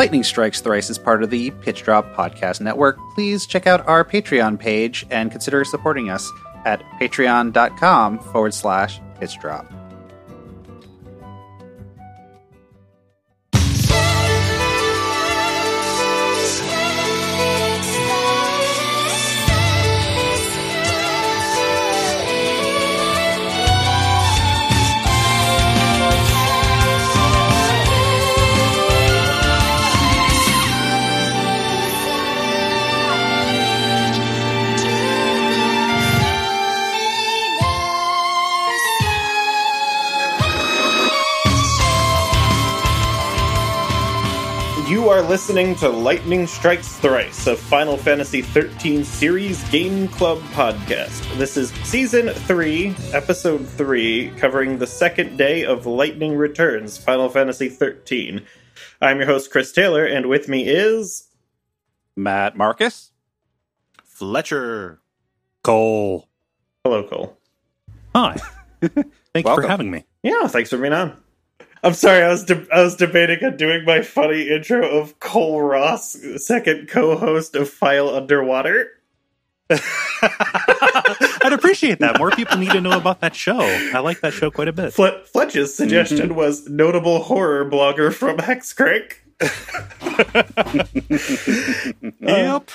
Lightning Strikes Thrice is part of the Pitch Drop Podcast Network. Please check out our Patreon page and consider supporting us at patreon.com forward slash pitch drop. Listening to Lightning Strikes Thrice, a Final Fantasy XIII Series Game Club podcast. This is Season 3, Episode 3, covering the second day of Lightning Returns, Final Fantasy XIII. I'm your host, Chris Taylor, and with me is. Matt Marcus? Fletcher. Cole. Hello, Cole. Hi. Thank you for having me. Yeah, thanks for being on. I'm sorry, I was de- I was debating on doing my funny intro of Cole Ross, second co-host of File Underwater. I'd appreciate that. More people need to know about that show. I like that show quite a bit. Fle- Fletch's suggestion mm-hmm. was notable horror blogger from Hexcrank. Yep.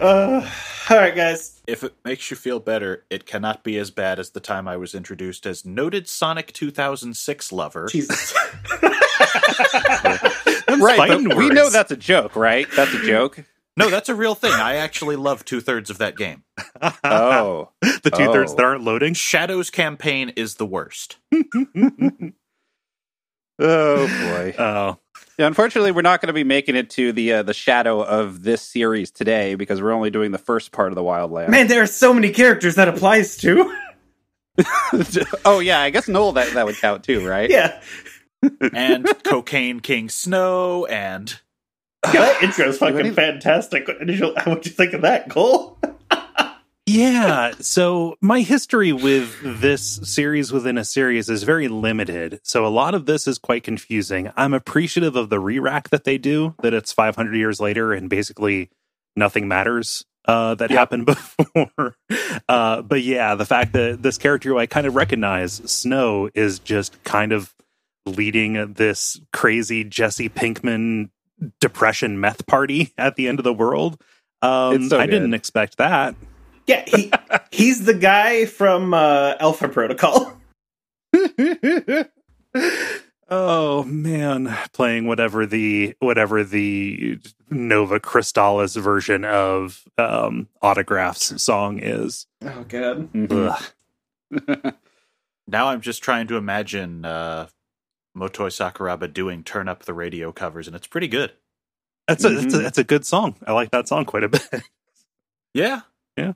Uh, all right, guys. If it makes you feel better, it cannot be as bad as the time I was introduced as noted Sonic 2006 lover. Jesus. Right, fighting but we know that's a joke, right? That's a joke. No, that's a real thing. I actually love two thirds of that game. Oh. the two thirds Oh. that aren't loading. Shadow's campaign is the worst. Oh boy. Oh, Yeah, unfortunately, we're not going to be making it to the uh, the shadow of this series today because we're only doing the first part of the Wildlands. Man, there are so many characters that applies to. oh yeah, I guess Noel that that would count too, right? yeah. And Cocaine King Snow and That intro's fucking fantastic. What did you, what'd you think of that, Cole? Yeah. So my history with this series within a series is very limited. So a lot of this is quite confusing. I'm appreciative of the re-rack that they do, that it's 500 years later and basically nothing matters uh, that happened before. uh, but yeah, the fact that this character who I kind of recognize, Snow, is just kind of leading this crazy Jesse Pinkman depression meth party at the end of the world. Um, so I didn't expect that. Yeah, he, he's the guy from uh, Alpha Protocol. Oh man, playing whatever the whatever the Nova Crystallis version of um, Autograph's song is. Oh, God. Mhm. Now I'm just trying to imagine uh, Motoi Sakuraba doing Turn Up the Radio covers, and it's pretty good. That's a, that's a Mhm. that's a good song. I like that song quite a bit. Yeah. Yeah.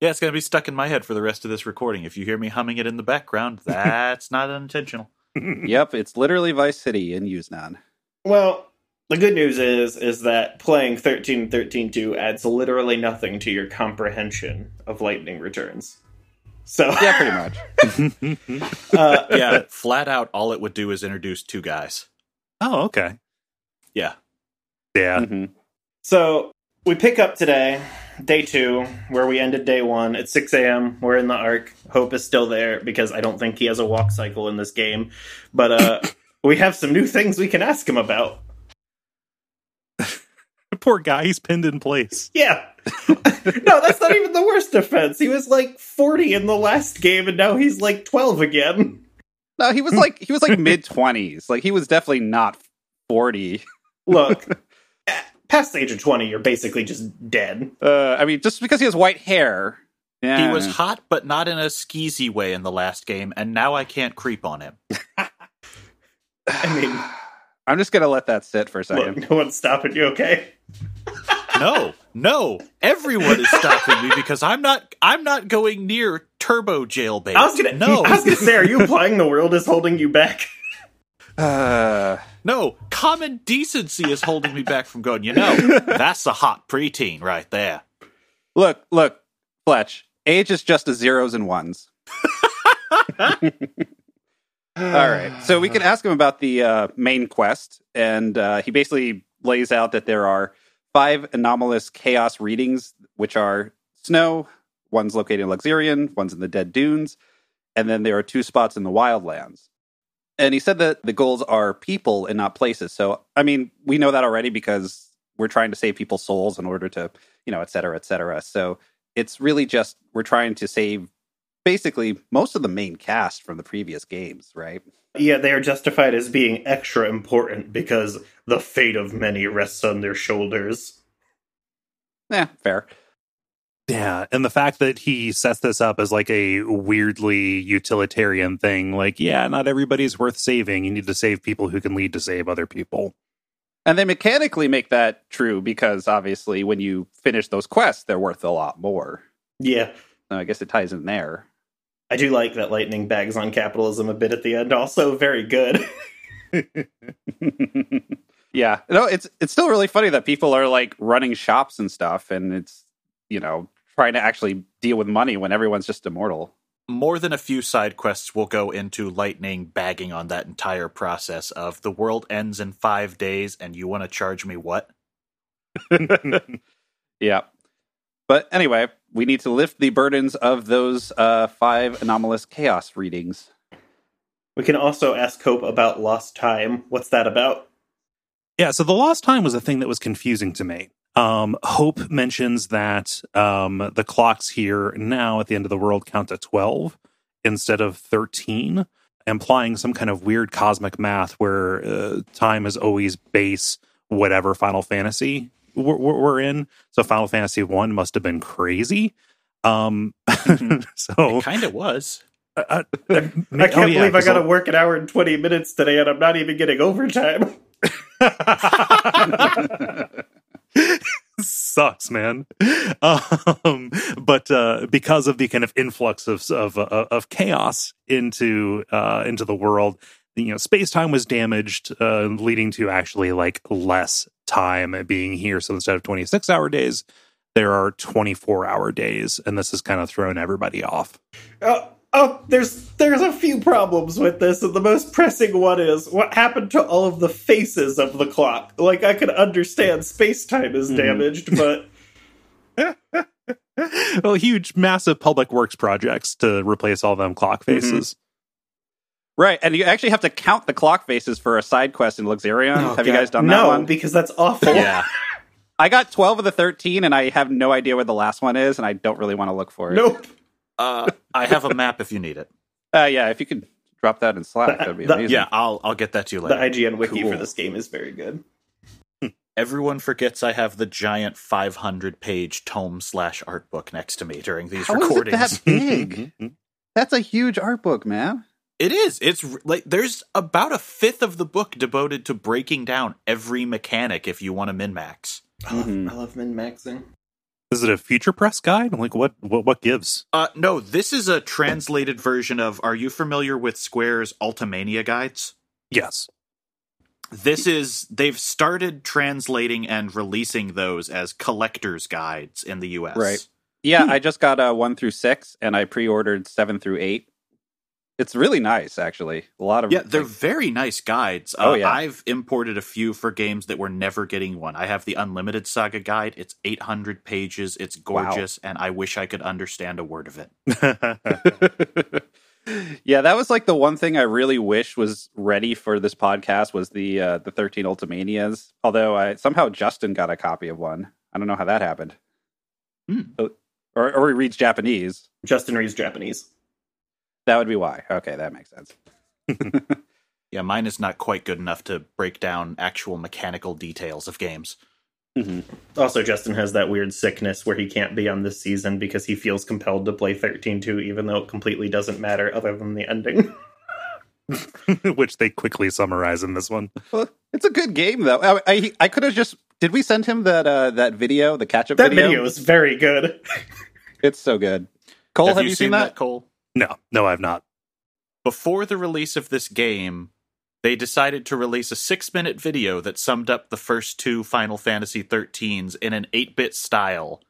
Yeah, it's going to be stuck in my head for the rest of this recording. If you hear me humming it in the background, that's not unintentional. Yep, it's literally Vice City in Yusnaan. Well, the good news is is that playing 13.13.2 adds literally nothing to your comprehension of Lightning Returns. So, Yeah, pretty much. uh, Yeah, flat out, all it would do is introduce two guys. oh, okay. Yeah. Yeah. Mhm. So we pick up today, day two, where we ended day one at 6 a.m. We're in the arc. Hope is still there because I don't think he has a walk cycle in this game. But uh, we have some new things we can ask him about. Poor guy, he's pinned in place. Yeah. no, that's not even the worst offense. He was like 40 in the last game, and now he's like 12 again. No, he was like he was like mid twenties. Like he was definitely not forty. Look, past the age of 20, you're basically just dead. Uh, I mean, just because he has white hair. Yeah. He was hot, but not in a skeezy way in the last game, and now I can't creep on him. I mean, I'm just gonna let that sit for a second. look, no one's stopping you, okay? No, no, everyone is stopping me because I'm not. I'm not going near turbo jailbait. I was gonna, no, I was gonna say, are you implying the world is holding you back? Uh, no. Common decency is holding me back from going. You know, that's a hot preteen right there. look, look, Fletch. Age is just a zeros and ones. All right, so we can ask him about the uh, main quest, and uh, he basically lays out that there are five anomalous chaos readings, which are snow, one's located in Luxerion, one's in the Dead Dunes, and then there are two spots in the Wildlands. And he said that the goals are people and not places. So, I mean, we know that already because we're trying to save people's souls in order to, you know, et cetera, et cetera. So it's really just we're trying to save basically most of the main cast from the previous games, right? Yeah, they are justified as being extra important because the fate of many rests on their shoulders. Yeah, fair. Yeah, and the fact that he sets this up as like a weirdly utilitarian thing, like, yeah, not everybody's worth saving. You need to save people who can lead to save other people. And they mechanically make that true because obviously when you finish those quests, they're worth a lot more. Yeah. So I guess it ties in there. I do like that Lightning bags on capitalism a bit at the end. Also, very good. yeah, no, it's it's still really funny that people are like running shops and stuff, and it's you know trying to actually deal with money when everyone's just immortal. More than a few side quests will go into Lightning bagging on that entire process of the world ends in five days, and you want to charge me what? yeah. But anyway, we need to lift the burdens of those uh, five anomalous chaos readings. We can also ask Hope about lost time. What's that about? Yeah, so the lost time was a thing that was confusing to me. Um, Hope mentions that um, the clocks here now at the end of the world count to 12 instead of 13, implying some kind of weird cosmic math where uh, time is always base whatever Final Fantasy we're, we're in. So Final Fantasy One must have been crazy. Um, mm-hmm. so it kind of was. Uh, uh, I can't oh, yeah, believe I got to work an hour and twenty minutes today, and I'm not even getting overtime. Sucks, man. Um, but uh, because of the kind of influx of of, uh, of chaos into uh, into the world, you know, space time was damaged, uh, leading to actually like less time being here. So instead of 26 hour days, there are 24 hour days. And this has kind of thrown everybody off. Uh, oh, there's there's a few problems with this, and the most pressing one is what happened to all of the faces of the clock. Like I can understand space time is mm-hmm. damaged, mm. but well, huge, massive public works projects to replace all them clock mm-hmm. faces. Mm-hmm. Right, and you actually have to count the clock faces for a side quest in Luxerion. Oh, have God. you guys done that no, one? because that's awful. yeah. I got 12 of the 13 and I have no idea where the last one is and I don't really want to look for it. Nope. Uh, I have a map if you need it. Uh, yeah, if you could drop that in Slack, that'd be the, amazing. Yeah, I'll I'll get that to you later. The IGN wiki cool. for this game is very good. Everyone forgets I have the giant 500 page tome slash art book next to me during these How recordings. Is it that big? That's a huge art book, man. It is. It's like there's about a fifth of the book devoted to breaking down every mechanic if you want to min max. Mm-hmm. I love min maxing. Is it a future press guide? Like what? What? What gives? Uh, no. This is a translated version of. Are you familiar with Square's Ultimania guides? Yes. This is they've started translating and releasing those as collectors guides in the U.S. Right. Yeah, hmm. I just got a one through six, and I pre-ordered seven through eight. It's really nice, actually. A lot of yeah, they're like, very nice guides. Uh, oh yeah, I've imported a few for games that were never getting one. I have the Unlimited Saga guide. It's 800 pages. It's gorgeous, wow. and I wish I could understand a word of it. yeah, that was like the one thing I really wish was ready for this podcast was the uh, the 13 Ultimanias. Although I somehow Justin got a copy of one. I don't know how that happened. Hmm. Or, or he reads Japanese. Justin reads Japanese. That would be why. Okay, that makes sense. yeah, mine is not quite good enough to break down actual mechanical details of games. Mm-hmm. Also, Justin has that weird sickness where he can't be on this season because he feels compelled to play 13 2, even though it completely doesn't matter other than the ending. Which they quickly summarize in this one. Well, it's a good game, though. I, I, I could have just. Did we send him that uh, that video, the catch up that video? That video is very good. it's so good. Cole, have, have you, you seen, seen that? that? Cole? No, no, I've not. Before the release of this game, they decided to release a six minute video that summed up the first two Final Fantasy 13s in an 8 bit style.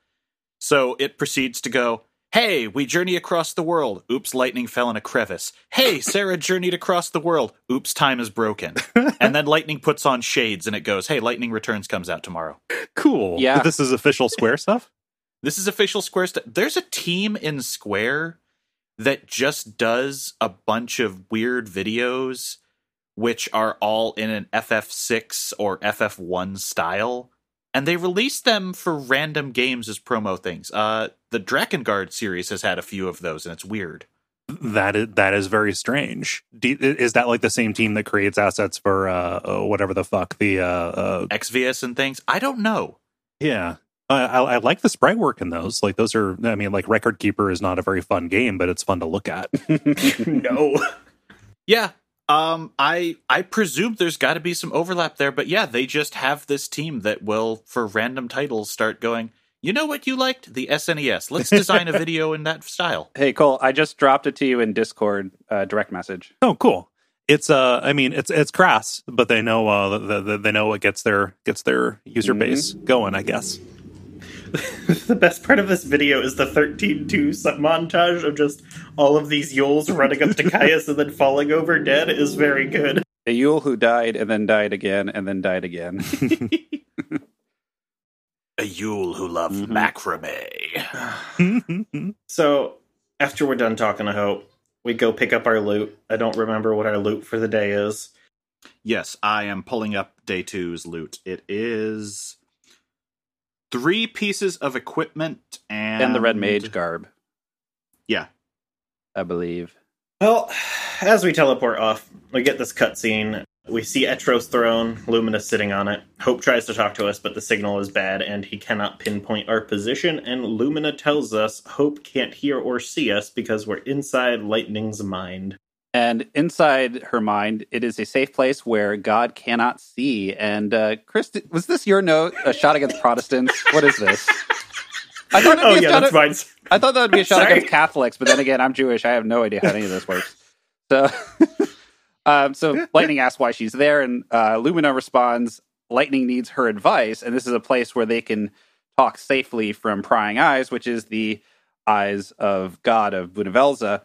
So it proceeds to go, Hey, we journey across the world. Oops, lightning fell in a crevice. Hey, Serah journeyed across the world. Oops, time is broken. and then lightning puts on shades and it goes, Hey, Lightning Returns comes out tomorrow. Cool. Yeah. This is official Square stuff? This is official Square stuff. There's a team in Square that just does a bunch of weird videos, which are all in an FF6 or FF1 style and they release them for random games as promo things. Uh, the Drakengard series has had a few of those, and it's weird. That is that is very strange. Do, is that like the same team that creates assets for uh, uh whatever the fuck the uh, uh Exvius and things? I don't know. Yeah, I, I, I, like the sprite work in those. Like those are, I mean, like Record Keeper is not a very fun game, but it's fun to look at. no. Yeah, um, I I presume there's got to be some overlap there, but yeah, they just have this team that will, for random titles, start going. You know what you liked? The SNES. Let's design a video in that style. Hey Cole, I just dropped it to you in Discord uh, direct message. Oh, cool. It's uh, I mean, it's it's crass, but they know uh, the, the, they know what gets their gets their user mm-hmm. base going. I guess. the best part of this video is the 13 2 montage of just all of these Yeuls running up to Caius and then falling over dead is very good. A Yeul who died and then died again and then died again. A Yeul who loved mm-hmm. macrame. so, after we're done talking to Hope, we go pick up our loot. I don't remember what our loot for the day is. Yes, I am pulling up day two's loot. It is three pieces of equipment and and the red mage garb. Yeah, I believe. Well, as we teleport off, we get this cutscene. We see Etro's throne, Lumina sitting on it. Hope tries to talk to us, but the signal is bad and he cannot pinpoint our position. And Lumina tells us Hope can't hear or see us because we're inside Lightning's mind. And inside her mind, it is a safe place where God cannot see. And uh, Chris, was this your note? A shot against Protestants? What is this? I thought. Oh yeah, that's fine. I thought that would be a shot against Catholics, but then again, I'm Jewish. I have no idea how any of this works. So, um, so Lightning asks why she's there, and uh, Lumina responds, "Lightning needs her advice, and this is a place where they can talk safely from prying eyes, which is the eyes of God of Bhunivelze."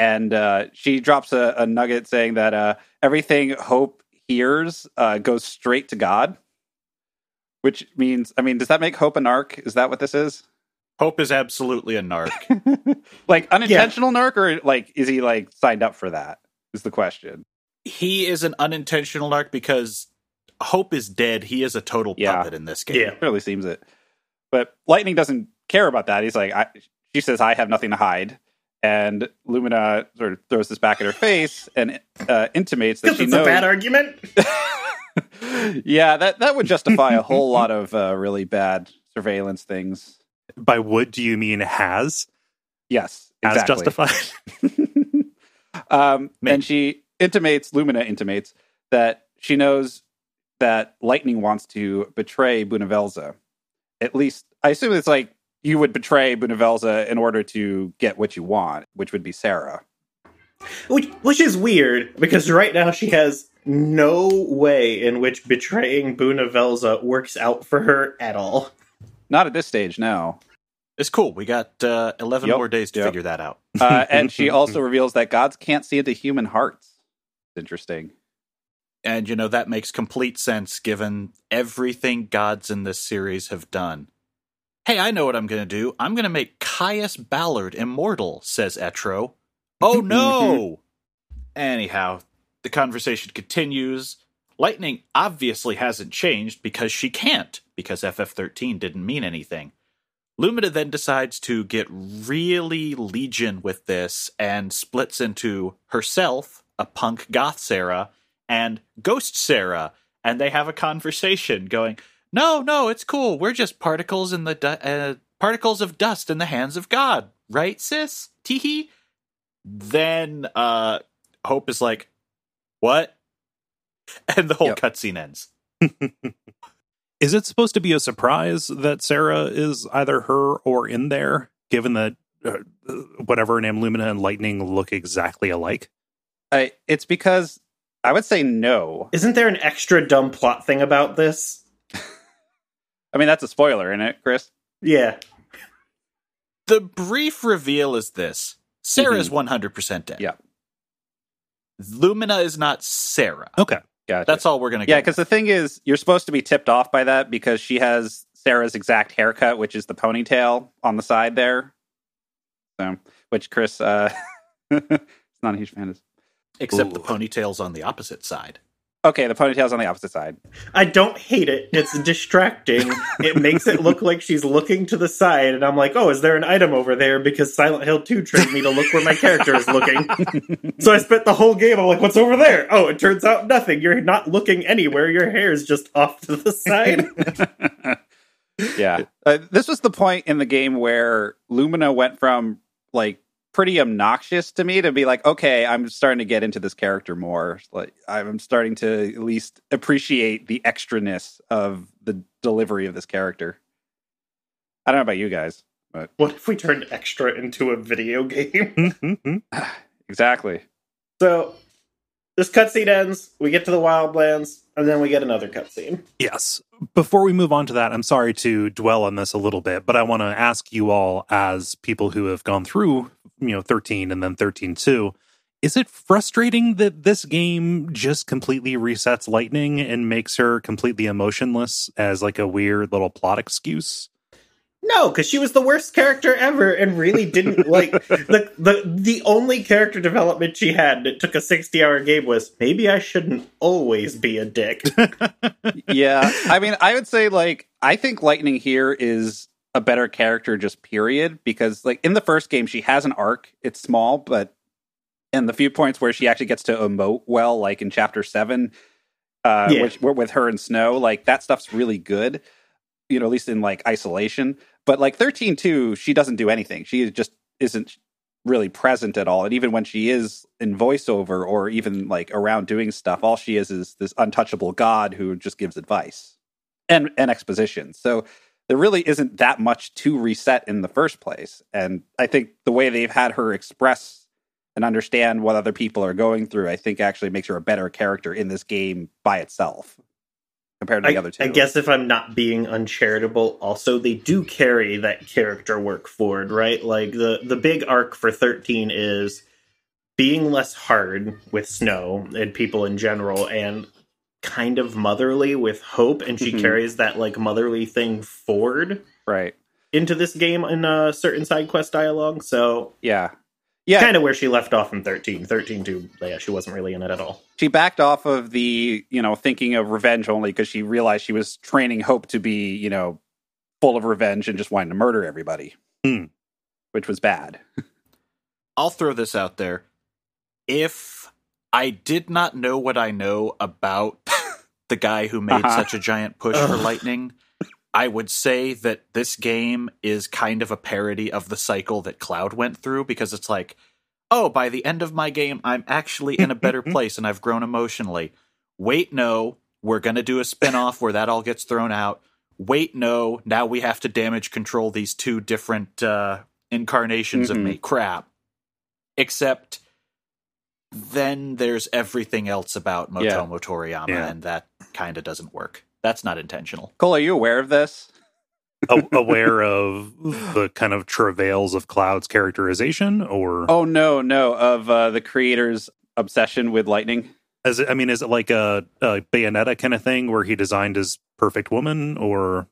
And uh, she drops a, a, nugget saying that uh, everything Hope hears uh, goes straight to God, which means, I mean, does that make Hope a narc? Is that what this is? Hope is absolutely a narc. like unintentional yeah. narc, or like is he like signed up for that? Is the question. He is an unintentional narc because Hope is dead. He is a total yeah. puppet in this game. Yeah, it really seems it. But Lightning doesn't care about that. He's like, I, she says, I have nothing to hide and Lumina sort of throws this back at her face and uh, intimates that she knows. a bad argument. yeah, that that would justify a whole lot of uh, really bad surveillance things. By would do you mean has? Yes, exactly. As justified. um, and she intimates, Lumina intimates that she knows that Lightning wants to betray Bhunivelze. At least, I assume it's like you would betray Bhunivelze in order to get what you want, which would be Serah. Which, which is weird because right now she has no way in which betraying Bhunivelze works out for her at all. Not at this stage, no. It's cool. We got uh, 11 yep, more days to yep. figure that out. uh, and she also reveals that gods can't see into human hearts. It's interesting. And, you know, that makes complete sense given everything gods in this series have done. Hey, I know what I'm going to do. I'm going to make Caius Ballard immortal, says Etro. Oh no! Anyhow, the conversation continues. Lightning obviously hasn't changed because she can't, because FF13 didn't mean anything. Lumina then decides to get really Legion with this and splits into herself, a punk goth Serah, and Ghost Serah, and they have a conversation going, no, no, it's cool. We're just particles in the du- uh, particles of dust in the hands of God, right, sis? Teehee. Then uh, Hope is like, "What?" And the whole yep. cutscene ends. is it supposed to be a surprise that Serah is either her or in there, given that uh, whatever her name, Lumina and Lightning look exactly alike? I, it's because I would say no. Isn't there an extra dumb plot thing about this? I mean, that's a spoiler, isn't it, Chris? Yeah. The brief reveal is this Serah is 100% dead. Yeah. Lumina is not Serah. Okay. Gotcha. That's all we're going to yeah, get. because the thing is, you're supposed to be tipped off by that because she has Serah's exact haircut, which is the ponytail on the side there. So, which Chris, uh, is not a huge fan of. Except the ponytail's on the opposite side. Okay, the ponytail's on the opposite side. I don't hate it. It's distracting. it makes it look like she's looking to the side, and I'm like, oh, is there an item over there? Because Silent Hill 2 trained me to look where my character is looking. so I spent the whole game, I'm like, what's over there? Oh, it turns out nothing. You're not looking anywhere. Your hair is just off to the side. yeah. Uh, this was the point in the game where Lumina went from like pretty obnoxious to me to be like, okay, I'm starting to get into this character more. Like I'm starting to at least appreciate the extraness of the delivery of this character. I don't know about you guys, but what if we turned extra into a video game? Mhm. exactly. so this cutscene ends, we get to the Wildlands, and then we get another cutscene. Yes. Before we move on to that, I'm sorry to dwell on this a little bit, but I want to ask you all, as people who have gone through, you know, 13 and then 13 2, is it frustrating that this game just completely resets Lightning and makes her completely emotionless as like a weird little plot excuse? No, because she was the worst character ever and really didn't like the the the only character development she had and it took a sixty hour game was maybe I shouldn't always be a dick. yeah. I mean, I would say like I think Lightning here is a better character just period because like in the first game she has an arc. It's small, but and the few points where she actually gets to emote well, like in chapter 7 uh Yeah. which with her and Snow, like that stuff's really good. You know, at least in like isolation. But like 13 2, she doesn't do anything. She just isn't really present at all. And even when she is in voiceover or even like around doing stuff, all she is is this untouchable god who just gives advice and and exposition. So there really isn't that much to reset in the first place. And I think the way they've had her express and understand what other people are going through, I think actually makes her a better character in this game by itself compared to I, the other two. I guess if I'm not being uncharitable, also they do carry that character work forward, right? Like the the big arc for 13 is being less hard with Snow and people in general and kind of motherly with Hope and she Mhm. carries that like motherly thing forward right. into this game in a certain side quest dialogue. So Yeah. Yeah. kind of where she left off in 13. 13 too, yeah, she wasn't really in it at all. she backed off of the you know thinking of revenge only because she realized she was training hope to be you know full of revenge and just wanting to murder everybody Hmm. which was bad I'll throw this out there. If I did not know what I know about the guy who made Uh-huh. such a giant push for Lightning, I would say that this game is kind of a parody of the cycle that Cloud went through because it's like, oh, by the end of my game, I'm actually in a better place and I've grown emotionally. Wait, no, we're going to do a spin off where that all gets thrown out. Wait, no, now we have to damage control these two different uh, incarnations Mhm. of me. Crap. Except then there's everything else about Yeah. Motomu Toriyama, Yeah. and that kind of doesn't work. That's not intentional. cole are you aware of this A- aware of the kind of travails of Cloud's characterization, or oh no no of uh, the creator's obsession with lightning is it, I mean, is it like a, a Bayonetta kind of thing where he designed his perfect woman, or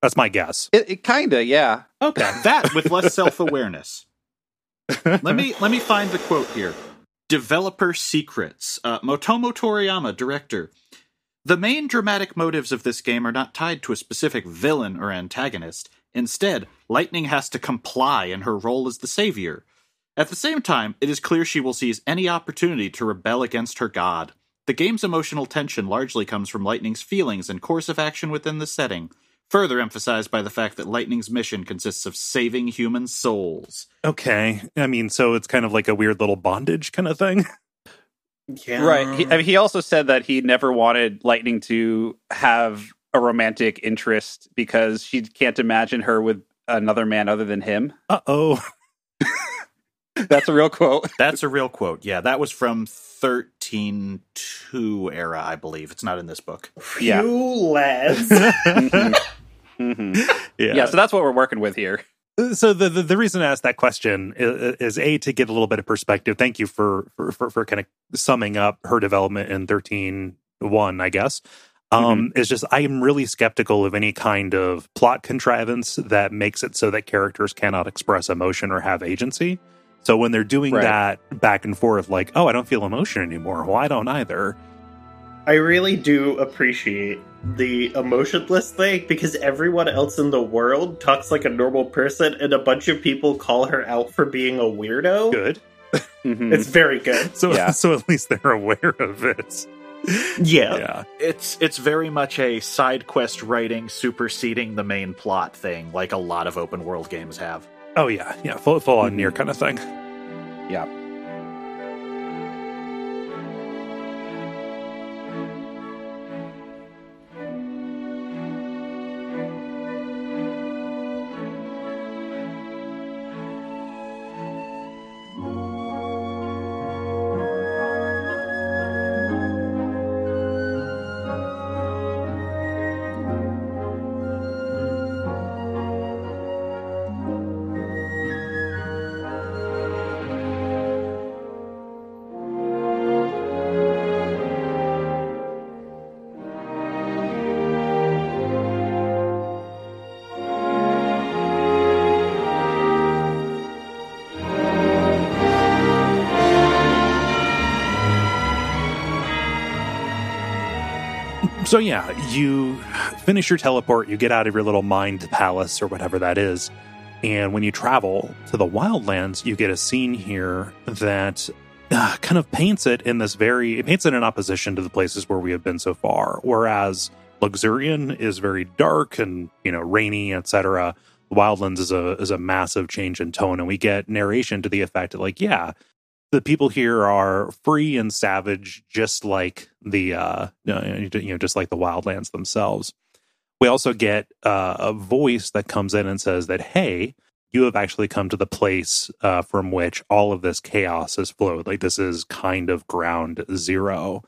that's my guess. it, it kinda yeah Okay, that with less self-awareness. let me let me find the quote here. Developer secrets. Uh, Motomu Toriyama, director. The main dramatic motives of this game are not tied to a specific villain or antagonist. Instead, Lightning has to comply in her role as the savior. At the same time, it is clear she will seize any opportunity to rebel against her god. The game's emotional tension largely comes from Lightning's feelings and course of action within the setting, further emphasized by the fact that Lightning's mission consists of saving human souls. Okay, I mean, so it's kind of like a weird little bondage kind of thing. Yeah. right he, I mean, he also said that he never wanted lightning to have a romantic interest because she can't imagine her with another man other than him Uh oh. that's a real quote That's a real quote. Yeah, that was from 13.2 era, I believe. It's not in this book. Yeah. You lads. Mhm. Mhm. Yeah. yeah so that's what we're working with here so the, the, the reason I asked that question is, is, a to get a little bit of perspective. Thank you for for for, for kind of summing up her development in thirteen one, I guess. Um, mm-hmm. It's just I am really skeptical of any kind of plot contrivance that makes it so that characters cannot express emotion or have agency. So when they're doing right. that back and forth, like, oh, I don't feel emotion anymore. Well, I don't either. I really do appreciate the emotionless thing because everyone else in the world talks like a normal person, and a bunch of people call her out for being a weirdo. Good. mm-hmm. It's very good. So, yeah. so at least they're aware of it. Yeah. yeah. It's it's very much a side quest writing superseding the main plot thing, like a lot of open world games have. Oh yeah, yeah, full full on NieR kind of thing. Yeah. So yeah, you finish your teleport, you get out of your little mind palace or whatever that is, and when you travel to the wildlands, you get a scene here that uh, kind of paints it in this very it paints it in opposition to the places where we have been so far. Whereas Luxerion is very dark and you know rainy, etc. The wildlands is a is a massive change in tone, and we get narration to the effect that like, yeah, the people here are free and savage, just like the uh, you know, just like the wildlands themselves. We also get uh, a voice that comes in and says that, "Hey, you have actually come to the place uh, from which all of this chaos has flowed. Like this is kind of ground 0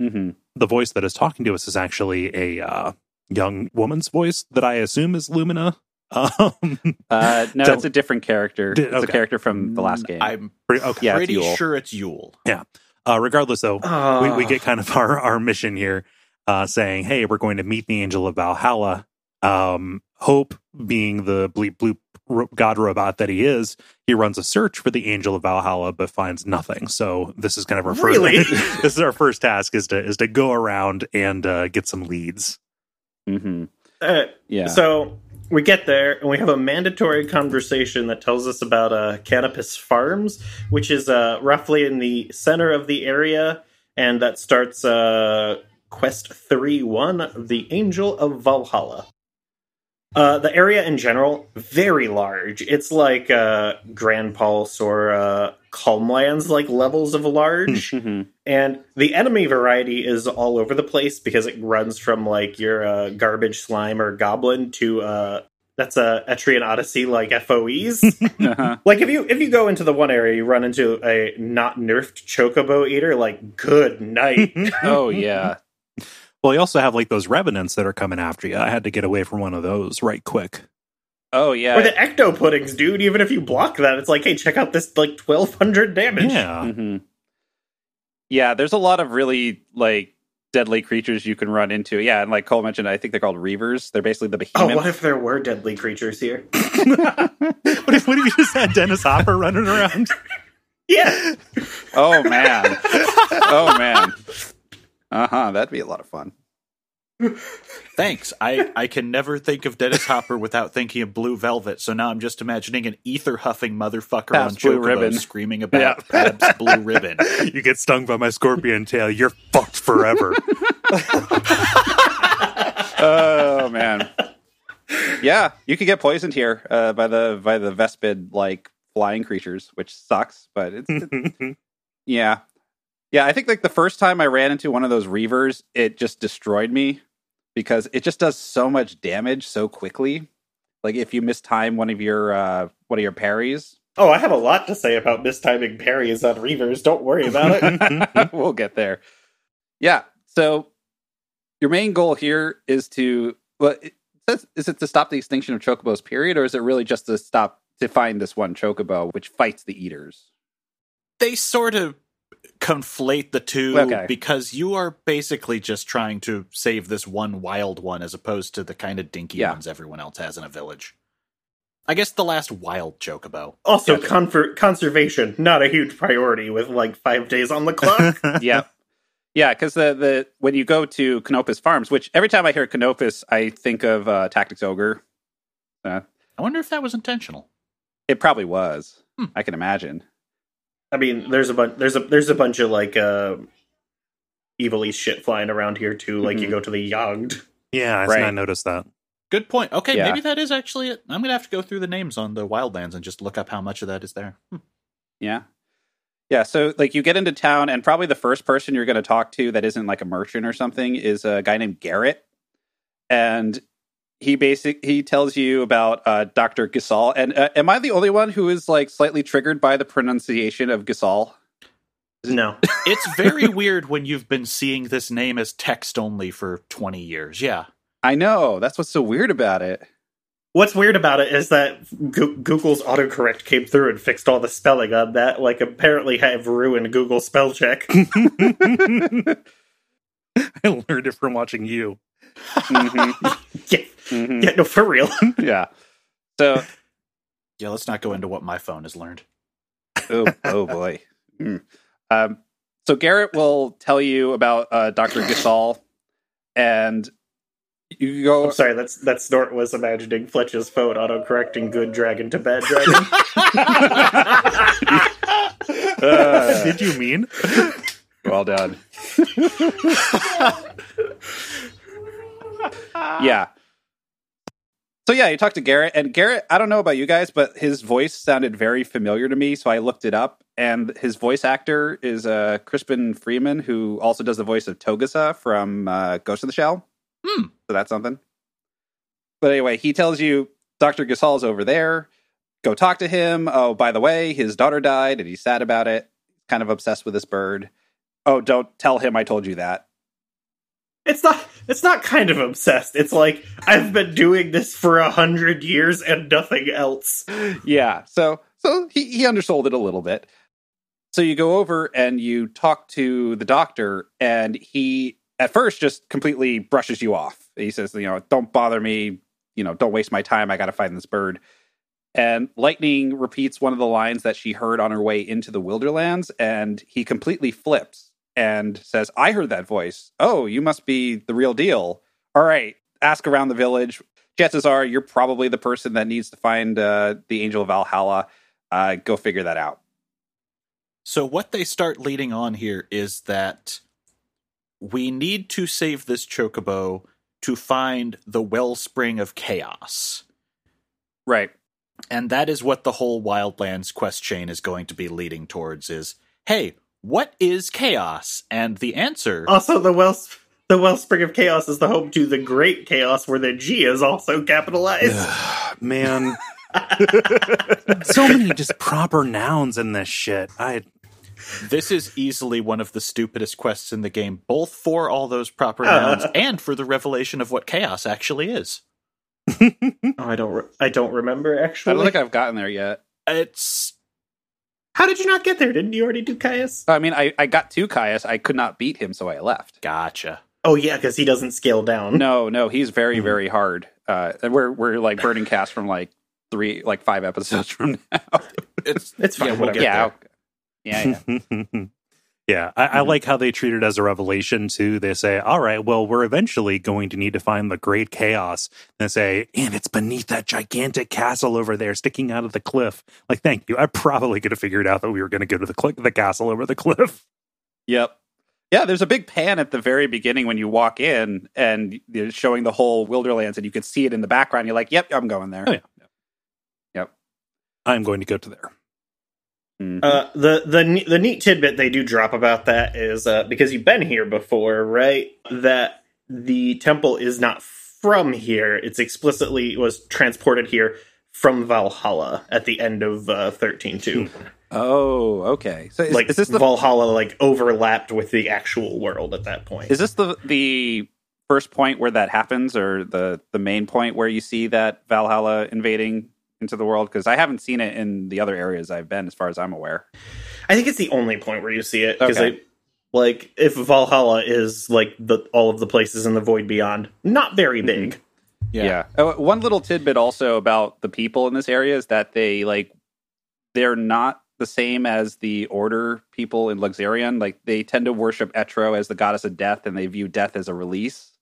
mm-hmm. The voice that is talking to us is actually a uh, young woman's voice that I assume is Lumina. Um, uh, no, it's a different character. It's okay. a character from the last game. I'm pretty, okay. yeah, pretty it's sure it's Yeul. Yeah. Uh, regardless, though, uh. we, we, get kind of our, our mission here uh, saying, hey, we're going to meet the angel of Valhalla. Um, Hope, being the bleep bloop god robot that he is, he runs a search for the angel of Valhalla, but finds nothing. So this is kind of our first. Really? this is our first task is to is to go around and uh, get some leads. Mm-hmm. Uh, yeah. So we get there and we have a mandatory conversation that tells us about uh, Canopus Farms, which is uh, roughly in the center of the area, and that starts uh, Quest 3 1, The Angel of Valhalla. Uh, the area in general, very large. It's like uh, Gran Pulse or uh, Calmlands like levels of large. Mm-hmm. And the enemy variety is all over the place because it runs from like your uh, garbage slime or goblin to uh, that's a Etrian Odyssey like FOEs. uh-huh. Like if you if you go into the one area, you run into a not nerfed chocobo eater. Like good night. oh yeah. Well, you also have like those revenants that are coming after you. I had to get away from one of those right quick. Oh yeah, or the ecto puddings, dude. Even if you block that, it's like, hey, check out this like twelve hundred damage. Yeah, mm-hmm. yeah. There's a lot of really like deadly creatures you can run into. Yeah, and like Cole mentioned, I think they're called reavers. They're basically the behemoth. Oh, what if there were deadly creatures here? what, if, what if you just had Dennis Hopper running around? yeah. Oh man. oh man. Uh huh. That'd be a lot of fun. Thanks. I, I can never think of Dennis Hopper without thinking of Blue Velvet, so now I'm just imagining an ether huffing motherfucker Pabst on Blue Chocobo Ribbon screaming about yeah. Pabst Blue Ribbon. You get stung by my scorpion tail, you're fucked forever. oh man. Yeah, you could get poisoned here uh, by the by the Vespid like flying creatures, which sucks, but it's, it's yeah. Yeah, I think like the first time I ran into one of those reavers, it just destroyed me because it just does so much damage so quickly. Like if you mistime one of your uh one of your parries. Oh, I have a lot to say about mistiming parries on reavers. Don't worry about it. we'll get there. Yeah. So your main goal here is to well says, is it to stop the extinction of chocobos? Period, or is it really just to stop to find this one chocobo which fights the eaters? They sort of conflate the two Okay. because you are basically just trying to save this one wild one as opposed to the kind of dinky Yeah. ones everyone else has in a village. I guess the last wild chocobo. Also, Gotcha. confer- conservation not a huge priority with like five days on the clock. yeah. Yeah, because the, the when you go to Canopus Farms, which every time I hear Canopus, I think of uh, Tactics Ogre. Uh, I wonder if that was intentional. it probably was. Hmm. I can imagine. I mean, there's a bunch. There's a there's a bunch of like uh, evil shit flying around here too. Like you Mhm. go to the Yogd. Yeah, I, Right. I noticed that. Good point. Okay, Yeah. maybe that is actually it. I'm gonna have to go through the names on the wildlands and just look up how much of that is there. Hmm. Yeah. Yeah, so like you get into town, and probably the first person you're going to talk to that isn't like a merchant or something is a guy named Garrett, and he basic he tells you about uh, Doctor Gysahl. And uh, am I the only one who is like slightly triggered by the pronunciation of Gysahl? No, It's very weird when you've been seeing this name as text only for 20 years. Yeah. I know that's what's so weird about it. what's weird about it is that Go- Google's autocorrect came through and fixed all the spelling on that. Like, apparently, have ruined Google spell check. I learned it from watching you. Mhm, yeah, mhm. yeah, no, for real. Yeah. So Yeah, let's not go into what my phone has learned. oh, oh boy. Mm. Um, so Garrett will tell you about uh, Dr. Gysahl, and you go. I'm sorry, that's that Snort was imagining Fletch's phone autocorrecting good dragon to bad dragon. Uh, Did you mean? well done. yeah. So yeah, you talked to Garrett, and Garrett. I don't know about you guys, but his voice sounded very familiar to me, so I looked it up. And his voice actor is uh, Crispin Freeman, who also does the voice of Togusa from uh, Ghost in the Shell. Hmm. So that's something. But anyway, he tells you Dr. Gysahl's over there. Go talk to him. Oh, by the way, his daughter died and he's sad about it. Kind of obsessed with this bird. Oh, don't tell him I told you that. It's not. It's not kind of obsessed. It's like I've been doing this for a hundred years and nothing else. yeah. So so he, he undersold it a little bit. So you go over and you talk to the doctor, and he at first just completely brushes you off. He says, you know, don't bother me, you know, don't waste my time. I gotta find this bird. And Lightning repeats one of the lines that she heard on her way into the Wilderlands, and he completely flips and says, I heard that voice. Oh, you must be the real deal. All right, ask around the village. Chances are you're probably the person that needs to find uh, the Angel of Valhalla. Uh, go figure that out. So, what they start leading on here is that we need to save this chocobo to find the wellspring of chaos. Right. And that is what the whole Wildlands quest chain is going to be leading towards is hey, what is chaos? And the answer Also, the well the wellspring of chaos is the home to the great chaos, where the G is also capitalized. Man. so many just proper nouns in this shit. I this is easily one of the stupidest quests in the game, both for all those proper Uh. nouns and for the revelation of what chaos actually is. oh, I don't. Re- I don't remember actually. I don't think I've gotten there yet. It's How did you not get there? Didn't you already do Caius? I mean, I, I got to Caius. I could not beat him, so I left. gotcha. Oh yeah, because he doesn't scale down. No, no, he's very, Mhm. very hard. Uh, and we're we're like burning cast from like three, like five episodes from now. It's It's fine, Yeah, we'll get yeah, there. yeah, yeah. yeah, I, I Mhm. like how they treat it as a revelation too. They say, "All right, well, we're eventually going to need to find the great chaos." And they say, "And it's beneath that gigantic castle over there, sticking out of the cliff." Like, thank you. I probably could have figured out that we were going to go to the cl- the castle over the cliff. Yep. Yeah, there's a big pan at the very beginning when you walk in and they're showing the whole Wilderlands and you can see it in the background. You're like, yep, I'm going there. Oh, yeah. I'm going to go to there. Mhm. Uh, the the the neat tidbit they do drop about that is uh, because you've been here before, right? That the temple is not from here; it's explicitly was transported here from Valhalla at the end of uh, thirteen two. oh, okay. So is, like is this the Valhalla like overlapped with the actual world at that point. is this the the first point where that happens, or the the main point where you see that Valhalla invading into the world? Because I haven't seen it in the other areas I've been, as far as I'm aware. I think it's the only point where you see it because Okay. like if Valhalla is like the all of the places in the Void Beyond, not very Mm-hmm. big. Yeah. Oh, one little tidbit also about the people in this area is that they like they're not the same as the order people in Luxerion. Like they tend to worship Etro as the goddess of death and they view death as a release,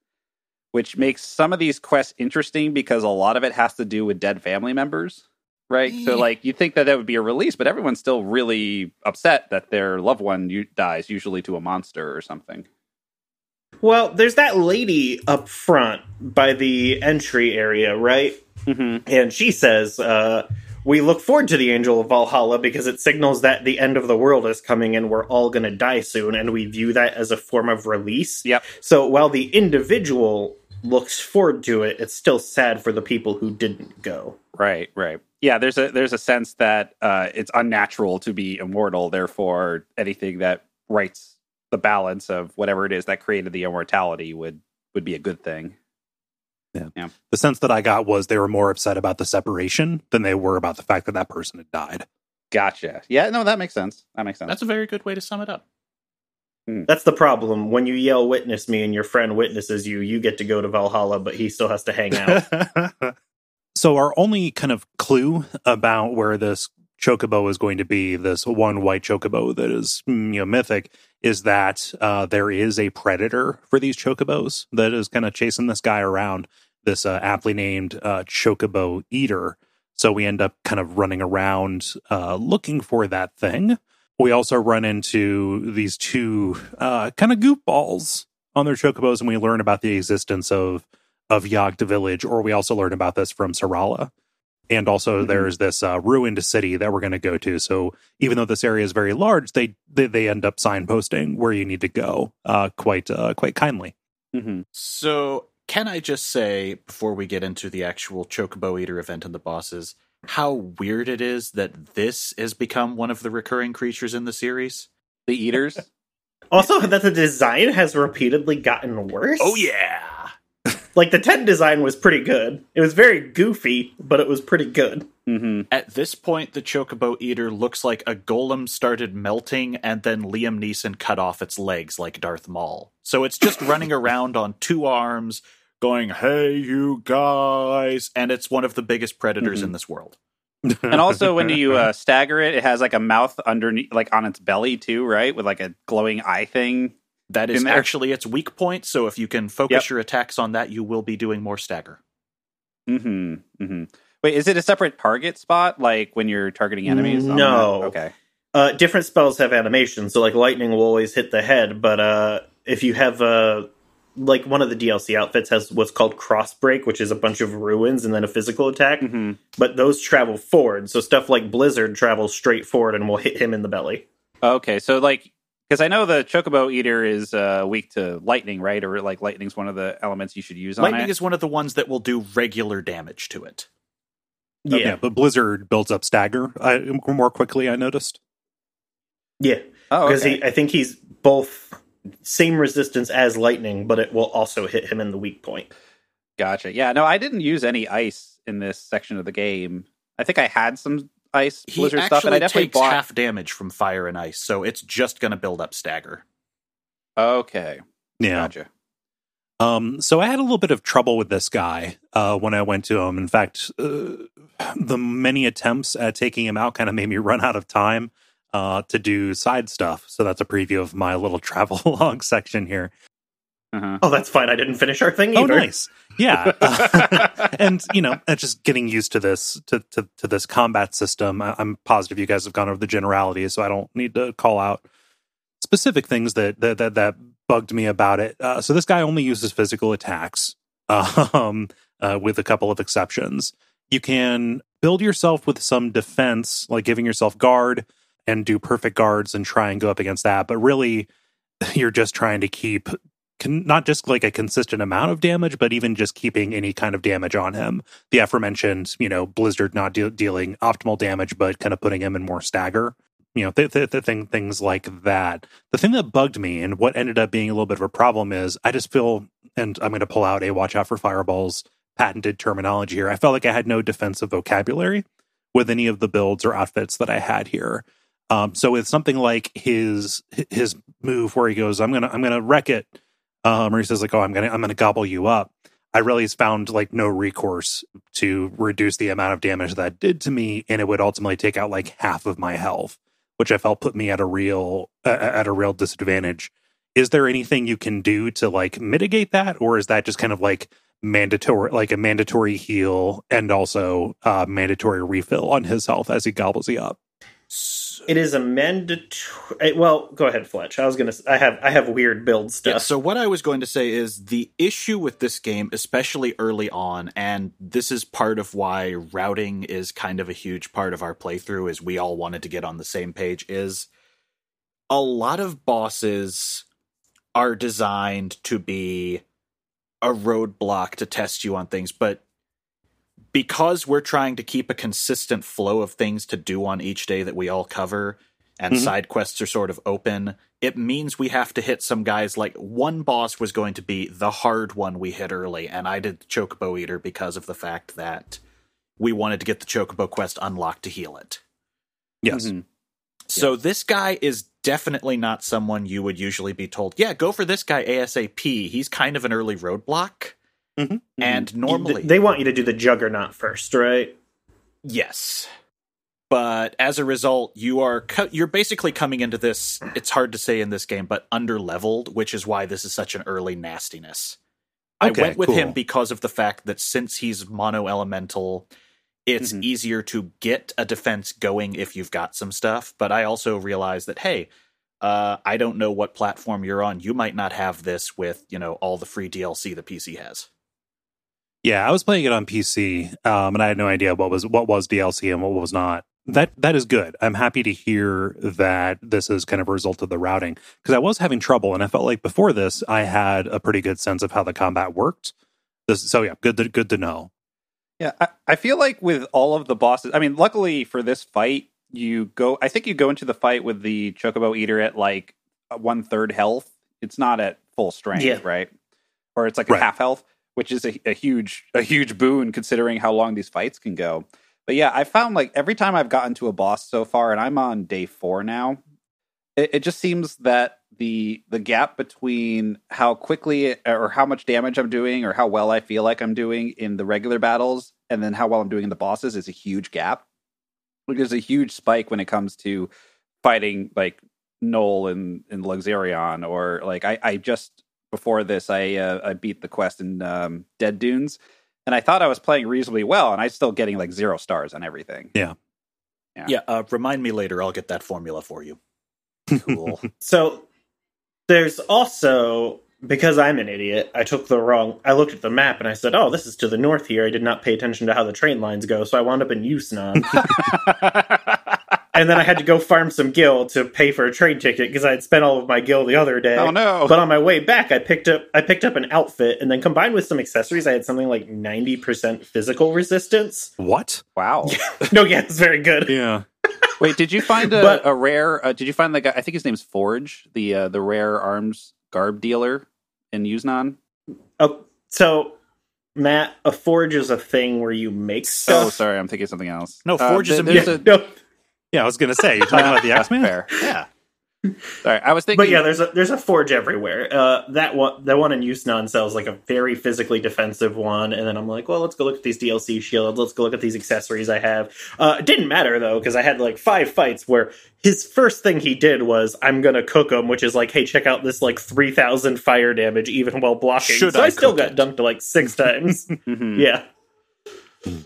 which makes some of these quests interesting because a lot of it has to do with dead family members. Right. So like you think that that would be a release, but everyone's still really upset that their loved one u- dies, usually to a monster or something. Well, there's that lady up front by the entry area, right? Mm-hmm. And she says, uh, "We look forward to the Angel of Valhalla because it signals that the end of the world is coming and we're all going to die soon, and we view that as a form of release." Yep. So while the individual looks forward to it, it's still sad for the people who didn't go. Right, right. Yeah, there's a there's a sense that uh, it's unnatural to be immortal. Therefore, anything that rights the balance of whatever it is that created the immortality would would be a good thing. Yeah. The sense that I got was they were more upset about the separation than they were about the fact that that person had died. Gotcha. Yeah, no, that makes sense. That makes sense. That's a very good way to sum it up. That's the problem. When you yell "Witness me" and your friend witnesses you, you get to go to Valhalla, but he still has to hang out. so our only kind of clue about where this chocobo is going to be, this one white chocobo that is mm, you know mythic, is that uh, there is a predator for these chocobos that is kind of chasing this guy around. This uh, aptly named uh, chocobo eater. So we end up kind of running around uh, looking for that thing. We also run into these two uh, kind of goofballs on their chocobos, and we learn about the existence of of Yagda village, or we also learn about this from Sarala. And also, Mhm. there's this uh, ruined city that we're going to go to. So, even though this area is very large, they they, they end up signposting where you need to go uh, quite uh, quite kindly. hmm So, can I just say, before we get into the actual Chocobo Eater event and the bosses, how weird it is that this has become one of the recurring creatures in the series? The eaters. also, that the design has repeatedly gotten worse. Oh, yeah. Like the 10 design was pretty good. It was very goofy, but it was pretty good. hmm At this point, the Chocobo Eater looks like a golem started melting and then Liam Neeson cut off its legs like Darth Maul. So it's just running around on two arms, going, hey, you guys. And it's one of the biggest predators Mhm. in this world. And also, when you uh, stagger it, it has like a mouth underneath, like on its belly too, right? With like a glowing eye thing. That is actually its weak point. So if you can focus Yep. your attacks on that, you will be doing more stagger. hmm hmm Wait, is it a separate target spot, like when you're targeting enemies? No. Okay. Uh, different spells have animations, so like lightning will always hit the head, but uh, if you have uh, like one of the DLC outfits has what's called crossbreak, which is a bunch of ruins and then a physical attack, hmm but those travel forward. So stuff like Blizzard travels straight forward and will hit him in the belly. Okay, so like, because I know the Chocobo Eater is uh, weak to lightning, right? Or like lightning's one of the elements you should use on Lightning is one of the ones that will do regular damage to it. Yeah, yeah, but Blizzard builds up stagger I, more quickly. I noticed. yeah, oh, because okay. he, I think he's both same resistance as lightning, but it will also hit him in the weak point. gotcha. Yeah, no, I didn't use any ice in this section of the game. I think I had some ice He blizzard stuff, and I definitely takes bought. half damage from fire and ice, so it's just going to build up stagger. Okay, Yeah. gotcha. Um, so I had a little bit of trouble with this guy uh, when I went to him. In fact, uh, the many attempts at taking him out kind of made me run out of time uh, to do side stuff. So that's a preview of my little travel log section here. Uh-huh. Oh, that's fine. I didn't finish our thing either. Oh, nice. Yeah, Uh, and you know, uh, just getting used to this to to, to this combat system. I, I'm positive you guys have gone over the generalities, so I don't need to call out specific things that that that, that bugged me about it. Uh, so this guy only uses physical attacks, um, uh, with a couple of exceptions. You can build yourself with some defense, like giving yourself guard and do perfect guards and try and go up against that. But really, you're just trying to keep not just like a consistent amount of damage, but even just keeping any kind of damage on him. The aforementioned, you know, Blizzard not de- dealing optimal damage, but kind of putting him in more stagger. You know, th- th- th- thing, things like that. The thing that bugged me and what ended up being a little bit of a problem is I just feel and I'm going to pull out a watch out for fireballs patented terminology here. I felt like I had no defensive vocabulary with any of the builds or outfits that I had here. Um, so with something like his his move where he goes, I'm gonna I'm gonna wreck it, um, or he says like, oh, I'm gonna I'm gonna gobble you up. I really found like no recourse to reduce the amount of damage that did to me, and it would ultimately take out like half of my health, which I felt put me at a real uh, at a real disadvantage. Is there anything you can do to like mitigate that, or is that just kind of like mandatory, like a mandatory heal and also uh, mandatory refill on his health as he gobbles you up? It is a mandatory. Eh, well, go ahead, Fletch. I was gonna. I have. I have weird build stuff. Yeah, so what I was going to say is the issue with this game, especially early on, and this is part of why routing is kind of a huge part of our playthrough, is we all wanted to get on the same page. Is a lot of bosses are designed to be a roadblock to test you on things, but because we're trying to keep a consistent flow of things to do on each day that we all cover and Mhm. side quests are sort of open it means we have to hit some guys like one boss was going to be the hard one we hit early and i did the chocobo eater because of the fact that we wanted to get the chocobo quest unlocked to heal it Yes. Mhm. so this guy is definitely not someone you would usually be told yeah go for this guy asap he's kind of an early roadblock Mhm. and normally they want you to do the juggernaut first, right? Yes. But as a result, you are co- you're basically coming into this. It's hard to say in this game, but under leveled, which is why this is such an early nastiness. I went with him because of the fact that since he's mono elemental, it's Mhm. easier to get a defense going if you've got some stuff. But I also realized that hey, uh, I don't know what platform you're on. You might not have this with you know all the free DLC the PC has. Yeah, I was playing it on PC, um, and I had no idea what was what was DLC and what was not. That that is good. I'm happy to hear that this is kind of a result of the routing because I was having trouble, and I felt like before this I had a pretty good sense of how the combat worked. This, so yeah, good to, good to know. Yeah, I, I feel like with all of the bosses, I mean, luckily for this fight, you go. I think you go into the fight with the Chocobo Eater at like one third health. It's not at full strength, Yeah. right? Or it's like a Right. half health, which is a, a huge a huge boon considering how long these fights can go. But yeah, I found like every time I've gotten to a boss so far, and I'm on day four now, it, it just seems that the the gap between how quickly or how much damage I'm doing or how well I feel like I'm doing in the regular battles and then how well I'm doing in the bosses is a huge gap. There's a huge spike when it comes to fighting like Noel and, and Luxerion or like I, I just before this I uh, I beat the quest in um, Dead Dunes and I thought I was playing reasonably well and I still getting like zero stars on everything. Yeah. Yeah. Yeah, uh, remind me later. I'll get that formula for you. Cool. So there's also because I'm an idiot, I took the wrong. I looked at the map and I said, "Oh, this is to the north here." I did not pay attention to how the train lines go, so I wound up in Yusnaan. and then I had to go farm some gil to pay for a train ticket because I had spent all of my gil the other day. oh no. But on my way back, I picked up I picked up an outfit, and then combined with some accessories, I had something like ninety percent physical resistance. What? wow. no, yeah, it's very good. Yeah. Wait, did you find a, But- a rare? Uh, did you find the guy? I think his name's Forge, the uh, the rare arms garb dealer in Yusnaan. Oh, so Matt, a forge is a thing where you make stuff. Oh, sorry, I'm thinking something else. No, Forge is a Yeah, a- no, Yeah, I was gonna say you're talking about the That's X Men. fair. Yeah. Sorry, I was thinking. but yeah, there's a there's a forge everywhere. Uh, that one, the one in Yusnaan sells like a very physically defensive one, and then I'm like, well, let's go look at these DLC shields. Let's go look at these accessories I have. Uh, it didn't matter though because I had like five fights where his first thing he did was I'm gonna cook him, which is like, hey, check out this like three thousand fire damage even while blocking. Should so I, I still got it? dunked like six times. Mhm. yeah.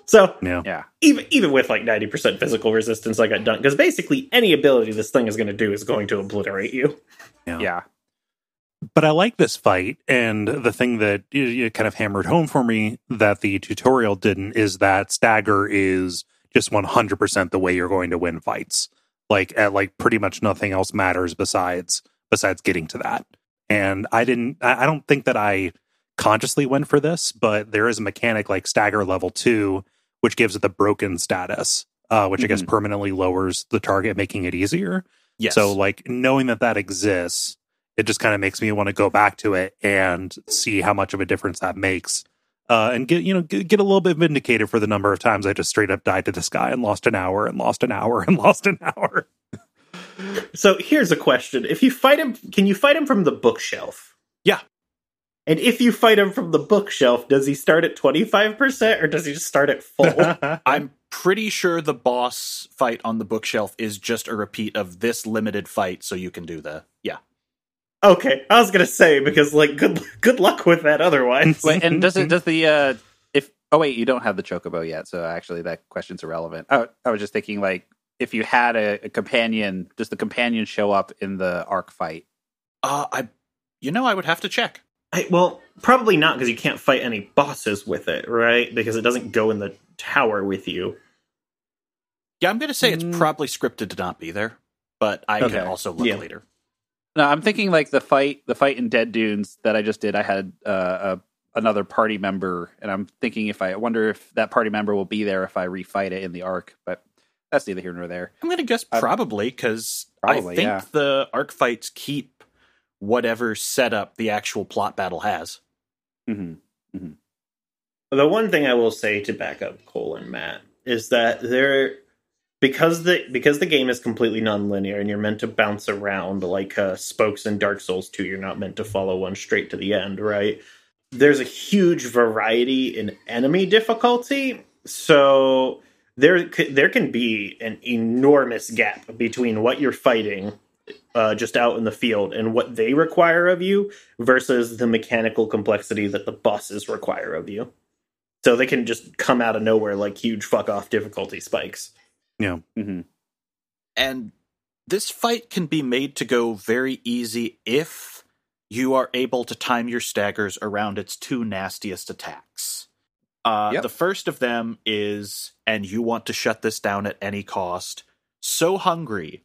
So Yeah. yeah, even even with like 90% physical resistance i got done because basically any ability this thing is going to do is going to obliterate you yeah. but I like this fight, and the thing that you, you kind of hammered home for me that the tutorial didn't is that stagger is just one hundred percent the way you're going to win fights. Like at like pretty much nothing else matters besides besides getting to that. And I didn't. I I don't think that I consciously went for this, but there is a mechanic like stagger level two, which gives it the broken status, uh, which I guess permanently lowers the target, making it easier. yes. So like knowing that that exists it just kind of makes me want to go back to it and see how much of a difference that makes. Uh, and get you know get, get a little bit vindicated for the number of times I just straight up died to this guy and lost an hour and lost an hour and lost an hour. So here's a question: If you fight him, can you fight him from the bookshelf? Yeah. And if you fight him from the bookshelf, does he start at twenty five percent or does he just start at full? I'm pretty sure the boss fight on the bookshelf is just a repeat of this limited fight, so you can do the yeah. okay, I was gonna say because like good good luck with that otherwise. Wait, and does it does the uh if oh wait, you don't have the chocobo yet, so actually that question's irrelevant. I, I was just thinking like if you had a, a companion, does the companion show up in the arc fight? Uh, I, you know, I would have to check. I, well, probably not because you can't fight any bosses with it, right? Because it doesn't go in the tower with you. Yeah, I'm going to say it's Mm. probably scripted to not be there, but I Okay. can also look Yeah. later. No, I'm thinking like the fight the fight in Dead Dunes that I just did. I had uh, a, another party member, and I'm thinking if I, I wonder if that party member will be there if I refight it in the arc, but that's neither here nor there. I'm going to guess probably because I think yeah. the arc fights keep whatever setup the actual plot battle has. hmm The one thing I will say to back up Cole and Matt is that there because the because the game is completely non-linear and you're meant to bounce around like uh, spokes in Dark Souls 2, you're not meant to follow one straight to the end, right? There's a huge variety in enemy difficulty, so there there can be an enormous gap between what you're fighting uh, just out in the field and what they require of you versus the mechanical complexity that the bosses require of you. So they can just come out of nowhere like huge fuck off difficulty spikes. Yeah. hmm And this fight can be made to go very easy if you are able to time your staggers around its two nastiest attacks. Uh, Yep. The first of them is, and you want to shut this down at any cost, so hungry,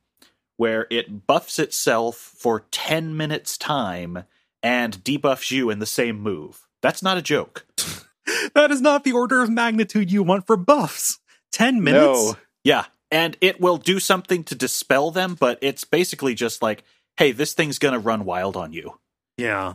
where it buffs itself for 10 minutes' time and debuffs you in the same move. That's not a joke. that is not the order of magnitude you want for buffs. 10 minutes? No. Yeah, and it will do something to dispel them, but it's basically just like, hey, this thing's gonna run wild on you. Yeah.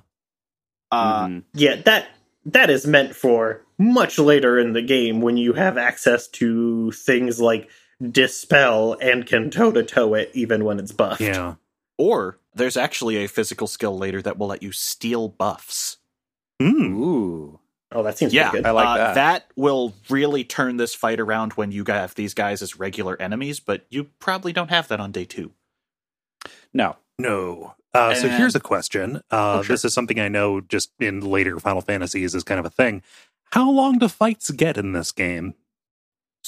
Uh, Mhm. Yeah, that that is meant for much later in the game when you have access to things like dispel and can toe to toe it even when it's buffed. Yeah. Or there's actually a physical skill later that will let you steal buffs. Hmm. Ooh. Oh, that seems yeah, good. I like uh, that. That will really turn this fight around when you have these guys as regular enemies, but you probably don't have that on day two. No. No. Uh, so here's a question. Uh, Oh, sure. This is something I know just in later Final Fantasies is kind of a thing. How long do fights get in this game?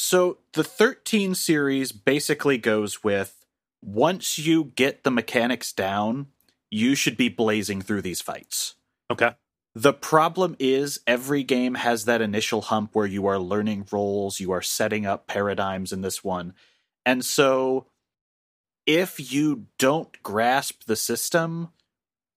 So the 13 series basically goes with once you get the mechanics down, you should be blazing through these fights. Okay. The problem is every game has that initial hump where you are learning roles, you are setting up paradigms in this one. And so if you don't grasp the system,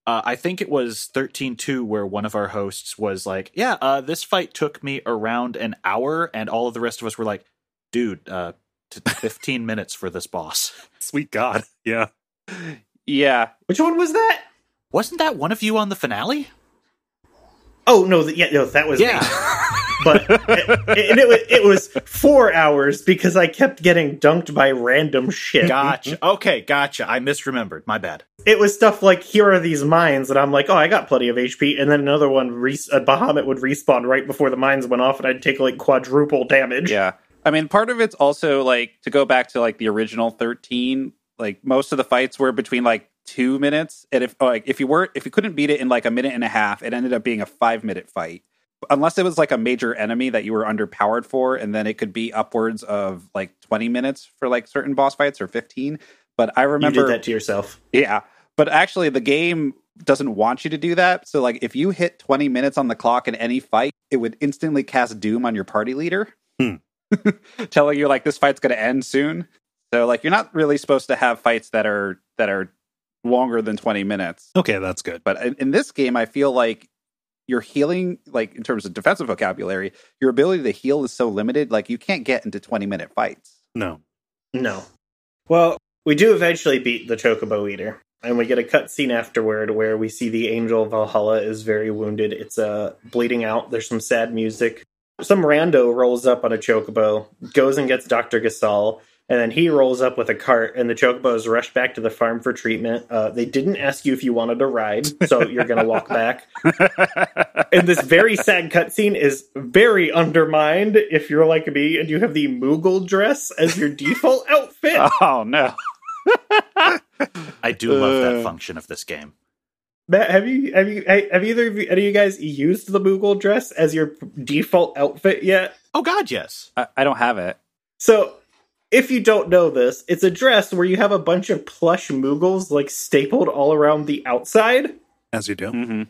uh, I think it was 13.2 where one of our hosts was like, Yeah, uh, this fight took me around an hour, and all of the rest of us were like, Dude, uh, t- 15 minutes for this boss. Sweet God. Yeah. Yeah. Which one was that? Wasn't that one of you on the finale? Oh no, th- yeah, no, that was me. Yeah. but and it, was it was four hours because I kept getting dunked by random shit. gotcha. Okay, gotcha. I misremembered. My bad. It was stuff like here are these mines, and I'm like, oh, I got plenty of HP, and then another one, res- a Bahamut would respawn right before the mines went off, and I'd take like quadruple damage. Yeah. I mean, part of it's also like to go back to like the original 13, like most of the fights were between like two minutes. And if like if you were if you couldn't beat it in like a minute and a half, it ended up being a five minute fight. Unless it was like a major enemy that you were underpowered for, and then it could be upwards of like 20 minutes for like certain boss fights or 15. But I you remember did that to yourself. yeah. But actually, the game doesn't want you to do that. So, like, if you hit 20 minutes on the clock in any fight, it would instantly cast doom on your party leader, Hmm. telling you like this fight's going to end soon. So, like, you're not really supposed to have fights that are that are longer than 20 minutes. Okay, that's good. But in, in this game, I feel like your healing, like in terms of defensive vocabulary, your ability to heal is so limited. Like, you can't get into 20 minute fights. No. No. Well, we do eventually beat the Chocobo Eater. and we get a cutscene afterward where we see the angel Valhalla is very wounded. It's uh, bleeding out. There's some sad music. Some rando rolls up on a chocobo, goes and gets Dr. Gysahl, and then he rolls up with a cart, and the chocobos rush back to the farm for treatment. Uh, they didn't ask you if you wanted to ride, so you're going to walk back. and this very sad cutscene is very undermined if you're like me and you have the Moogle dress as your default outfit. Oh no. I do love that Uh. function of this game. Matt, have you have you have either of you, any of you guys used the Moogle dress as your default outfit yet? Oh God, yes. I, I don't have it. So, if you don't know this, it's a dress where you have a bunch of plush Moogles like stapled all around the outside. As you do. Mm-hmm.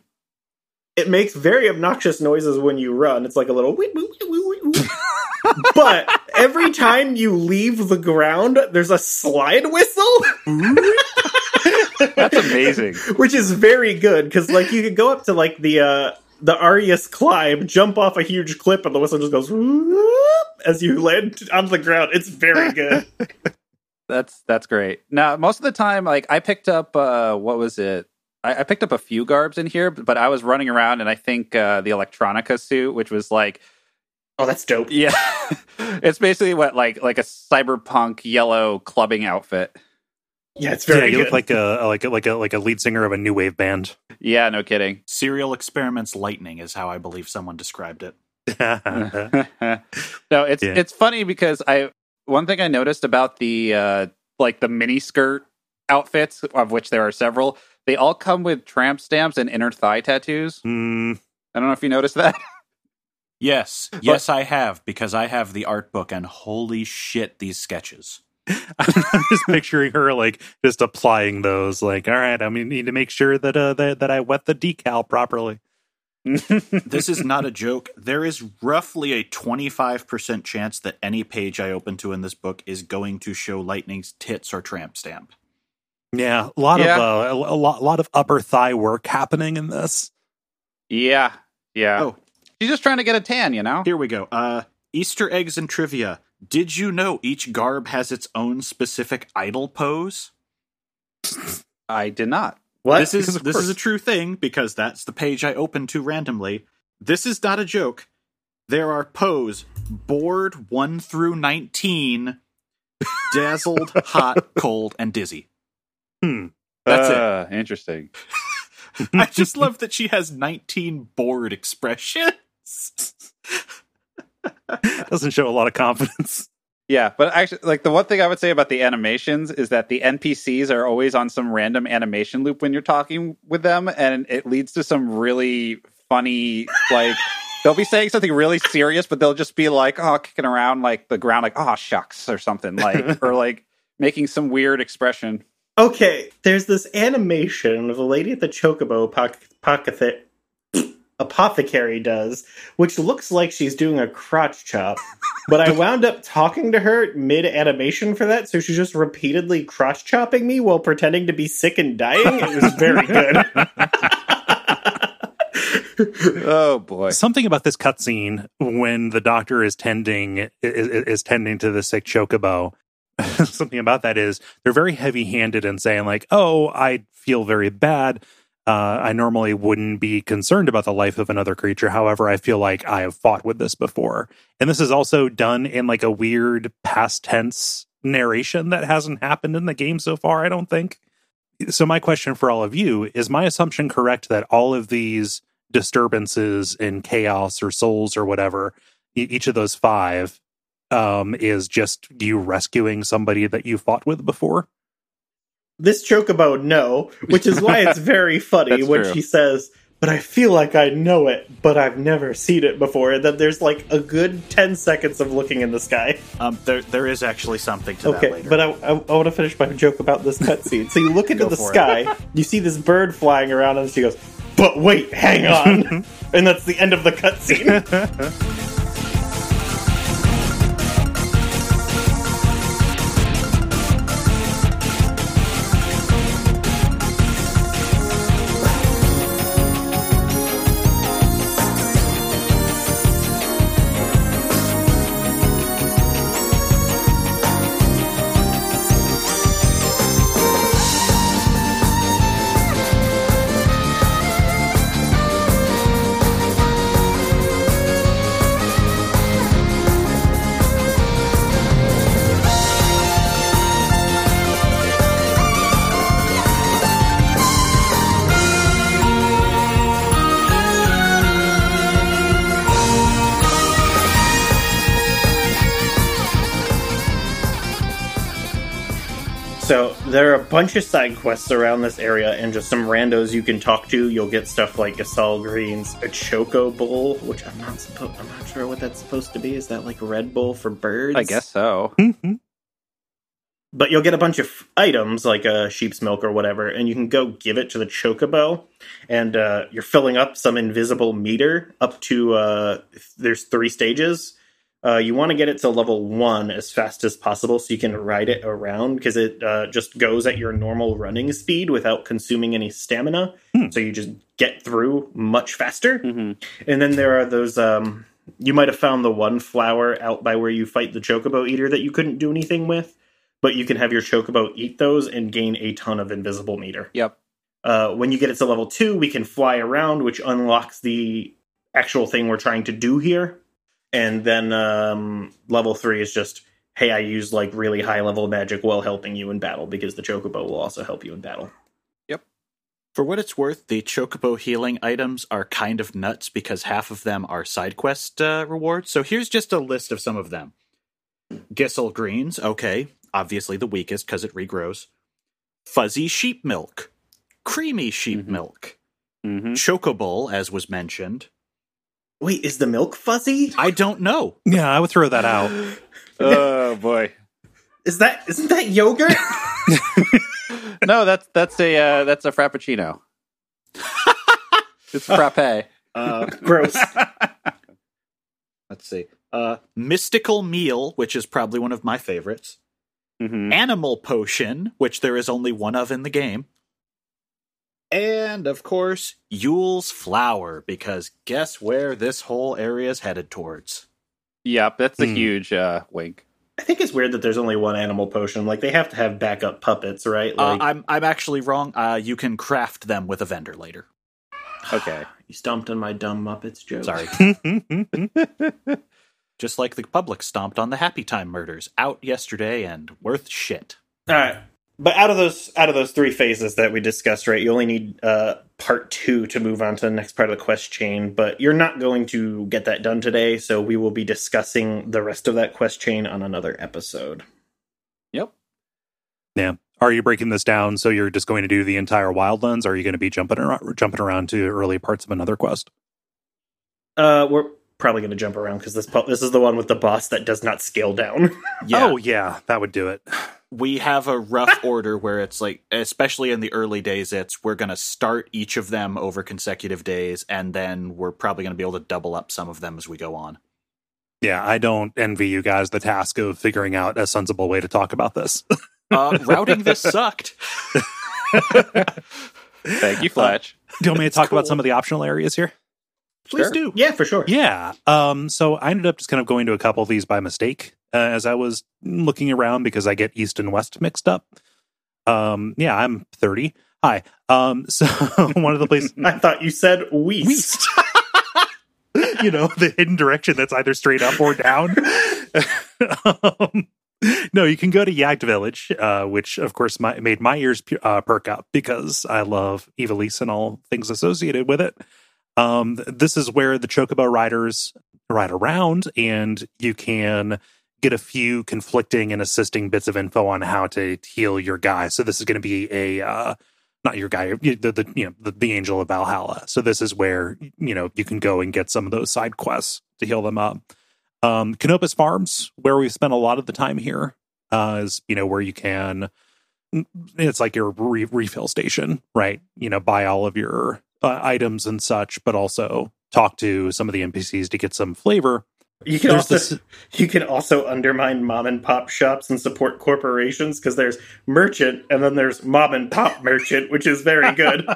It makes very obnoxious noises when you run. It's like a little. Wee, wee, wee, wee, wee, wee. but every time you leave the ground, there's a slide whistle. That's amazing. which is very good because like you could go up to like the uh the Aryas climb, jump off a huge cliff, and the whistle just goes whoop as you land on the ground. It's very good. That's that's great. Now, most of the time, like I picked up, uh, what was it? I, I picked up a few garbs in here, but I was running around, and I think uh, the electronica suit, which was like, oh, that's dope. yeah, it's basically what like like a cyberpunk yellow clubbing outfit. Yeah, it's very. Yeah, very you good. look like a like a like a like a lead singer of a new wave band. Yeah, no kidding. Serial experiments lightning is how I believe someone described it. no, it's Yeah. it's funny because I one thing I noticed about the uh like the mini skirt outfits, of which there are several, they all come with tramp stamps and inner thigh tattoos. Hmm. I don't know if you noticed that. Yes, yes, I have because I have the art book, and holy shit, these sketches. I'm just picturing her like just applying those. Like, all right, I mean, need to make sure that uh that, that I wet the decal properly. This is not a joke. There is roughly a 25% chance that any page I open to in this book is going to show Lightning's tits or tramp stamp. Yeah, a lot Yeah. of uh, a, a lot, lot of upper thigh work happening in this. yeah, yeah. Oh. She's just trying to get a tan, you know. Here we go. Uh, Easter eggs and trivia. Did you know each garb has its own specific idol pose? I did not. what? this is Because of this is a true thing because that's the page I opened to randomly. This is not a joke. There are pose bored one through nineteen, dazzled, hot, cold, and dizzy. Hmm. That's it. Uh, Interesting. I just love that she has nineteen bored expressions. Doesn't show a lot of confidence. Yeah, but actually, like the one thing I would say about the animations is that the NPCs are always on some random animation loop when you're talking with them, and it leads to some really funny, like they'll be saying something really serious, but they'll just be like, "Oh, kicking around like the ground, like oh shucks" or something, like or like making some weird expression. Okay, there's this animation of a lady at the chocobo poc- pockethe- apothecary does, which looks like she's doing a crotch chop. but I wound up talking to her mid animation for that, so she's just repeatedly crotch chopping me while pretending to be sick and dying. It was very good. Oh boy. Something about this cutscene when the doctor is tending is, is tending to the sick chocobo. Something about that is they're very heavy handed in saying like, "Oh, I feel very bad. Uh, I normally wouldn't be concerned about the life of another creature. However, I feel like I have fought with this before." And this is also done in like a weird past tense narration that hasn't happened in the game so far. I don't think. So my question for all of you is: My assumption correct that all of these disturbances in chaos or souls or whatever each of those five um is just you rescuing somebody that you fought with before this chocobo, no, which is why it's very funny when true. she says, but I feel like I know it, but I've never seen it before. And then there's like a good 10 seconds of looking in the sky. Um, there there is actually something to that Okay, later. but I, I, I want to finish my joke about this cutscene. so you look into the for it. sky, you see this bird flying around, and she goes, but wait, hang on. and that's the end of the cutscene. There are a bunch of side quests around this area, and just some randos you can talk to. You'll get stuff like Gysahl Green's a Chocobull, which I'm not supposed. I'm not sure what that's supposed to be. Is that like Red Bull for birds? I guess so. Mhm. But you'll get a bunch of items like a sheep's milk or whatever, and you can go give it to the chocobo, and uh, you're filling up some invisible meter up to. Uh, there's three stages. Uh, you want to get it to level one as fast as possible so you can ride it around because it uh, just goes at your normal running speed without consuming any stamina. Hmm. So you just get through much faster. hmm And then there are those. Um, you might have found the one flower out by where you fight the chocobo eater that you couldn't do anything with, but you can have your chocobo eat those and gain a ton of invisible meter. Yep. Uh, when you get it to level two, we can fly around, which unlocks the actual thing we're trying to do here. And then um, level three is just, hey, I use like really high level magic while helping you in battle because the chocobo will also help you in battle. Yep. For what it's worth, the Chocobo healing items are kind of nuts because half of them are side quest uh, rewards. So here's just a list of some of them. Gysahl greens, okay, obviously the weakest because it regrows. Fuzzy sheep milk, creamy sheep Mhm. milk, hmm Chocobull, as was mentioned. Wait, is the milk fuzzy? I don't know. Yeah, I would throw that out. oh boy. Is that isn't that yogurt? No, that's that's a uh, that's a frappuccino. it's frappe. Uh, Gross. let's see. Uh, mystical meal, which is probably one of my favorites. hmm Animal potion, which there is only one of in the game. And of course, Yeul's flower, because guess where this whole area is headed towards? Yep, that's a Hmm. huge uh, wink. I think it's weird that there's only one animal potion. Like they have to have backup puppets, right? Uh, I'm I'm actually wrong. Uh, you can craft them with a vendor later. Okay. you stomped on my dumb Muppets joke. Sorry. Just like the public stomped on the Happytime murders, out yesterday and worth shit. All right. But out of those out of those three phases that we discussed, right, you only need uh, part two to move on to the next part of the quest chain. But you're not going to get that done today, so we will be discussing the rest of that quest chain on another episode. Yep. yeah. Are you breaking this down so you're just going to do the entire Wildlands? Or are you going to be jumping around, jumping around to early parts of another quest? Uh, we're probably going to jump around because this po- this is the one with the boss that does not scale down. Yeah, Oh, yeah, that would do it. We have a rough order where it's like, especially in the early days, it's we're going to start each of them over consecutive days, and then we're probably going to be able to double up some of them as we go on. Yeah, I don't envy you guys the task of figuring out a sensible way to talk about this. Uh, routing this sucked. Thank you, Fletch. do you want me to It's talk about some of the optional areas here? Please Sure. do. yeah, for sure. Yeah. Um, so I ended up just kind of going to a couple of these by mistake uh, as I was looking around because I get East and West mixed up. Um, yeah, I'm 30. Hi. Um, so one of the places, I thought you said Weast. Weast. you know, the hidden direction that's either straight up or down. um, no, you can go to Yagged Village, uh, which of course my, made my ears uh, perk up because I love Evilise and all things associated with it. Um, this is where the Chocobo riders ride around, and you can get a few conflicting and assisting bits of info on how to heal your guy. So this is going to be a uh, not your guy, the, the you know the, the angel of Valhalla. So this is where you know you can go and get some of those side quests to heal them up. Um, Canopus Farms, where we've spent a lot of the time here, uh, is you know where you can. It's like your re- refill station, right? You know, buy all of your uh, items and such, but also talk to some of the NPCs to get some flavor. You can There's also this- you can also undermine mom and pop shops and support corporations because there's merchant and then there's mom and pop merchant, which is very good.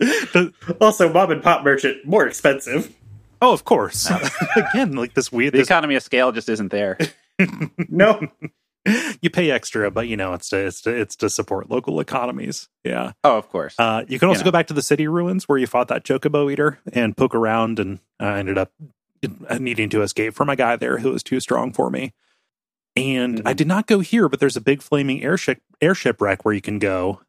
also, mom and pop merchant more expensive. Oh, of course. Again, like this weird. The This, economy of scale just isn't there. No, you pay extra, but you know it's to it's to it's to support local economies. Yeah. Oh, of course. Uh, you can also Yeah. go back to the city ruins where you fought that chocobo eater and poke around, and I ended up needing to escape from a guy there who was too strong for me. And I Mhm. did not go here, but there's a big flaming airship airship wreck where you can go.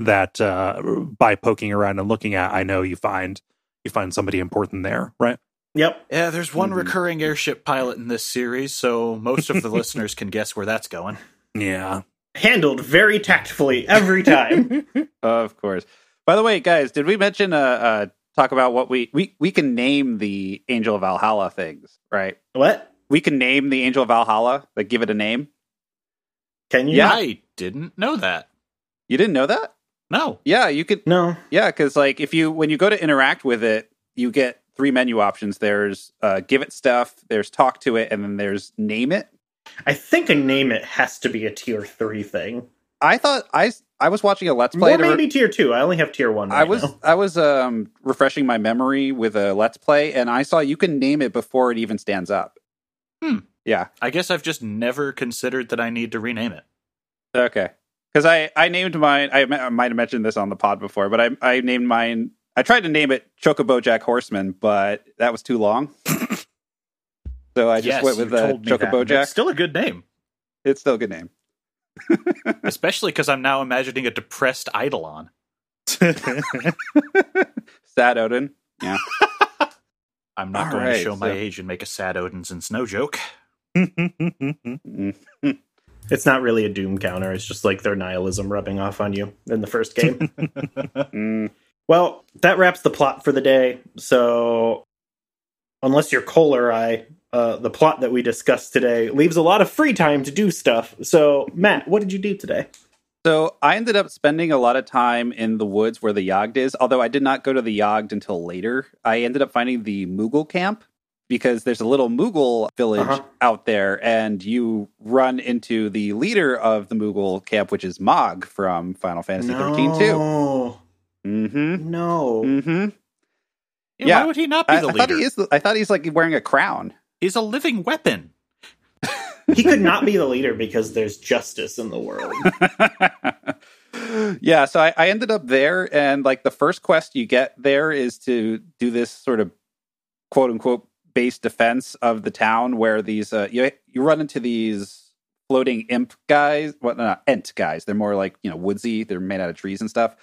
That uh, by poking around and looking at, I know you find you find somebody important there, right? yep. Yeah, there's one Mhm. recurring airship pilot in this series, so most of the listeners can guess where that's going. Yeah. handled very tactfully every time. Of course. By the way, guys, did we mention uh, uh talk about what we we we can name the Angel of Valhalla things, right? what? We can name the Angel of Valhalla, like give it a name. Can you? Yeah. I didn't know that. You didn't know that? No. Yeah, you could. No. Yeah, because like if you when you go to interact with it, you get three menu options. There's uh, give it stuff, there's talk to it, and then there's name it. I think a name it has to be a tier three thing. I thought I I was watching a let's play. Or to re- maybe tier two. I only have tier one. Right I was now. I was um refreshing my memory with a let's play, and I saw you can name it before it even stands up. Hmm. Yeah. I guess I've just never considered that I need to rename it. Okay. Because I I named mine. I, I might have mentioned this on the pod before, but I I named mine. I tried to name it Chocobo Jack Horseman, but that was too long. so I just yes, went with you uh, told that, Chocobo Jack. It's still a good name, It's still a good name. Especially because I'm now imagining a depressed Eidolon. Sad Odin. Yeah. I'm not All going right, to show my age and make a sad Odin's and Snow joke. It's not really a doom counter. It's just like their nihilism rubbing off on you in the first game. Mm. well, that wraps the plot for the day. So, unless you're Cole or I, uh, the plot that we discussed today leaves a lot of free time to do stuff. So, Matt, what did you do today? So I ended up spending a lot of time in the woods where the Jagd is, although I did not go to the Jagd until later. I ended up finding the Moogle camp because there's a little Moogle village Uh-huh. out there, and you run into the leader of the Moogle camp, which is Mog from Final Fantasy 13 too. No, Mm-hmm. no. Mm-hmm. Yeah, Yeah. Why would he not be I, the I thought leader? he is. The, I thought he's like wearing a crown. He's a living weapon. he could not be the leader because there's justice in the world. yeah, so I, I ended up there, and like the first quest you get there is to do this sort of quote unquote base defense of the town, where these uh, you you run into these floating imp guys, what not ent guys. They're more like you know woodsy. They're made out of trees and stuff.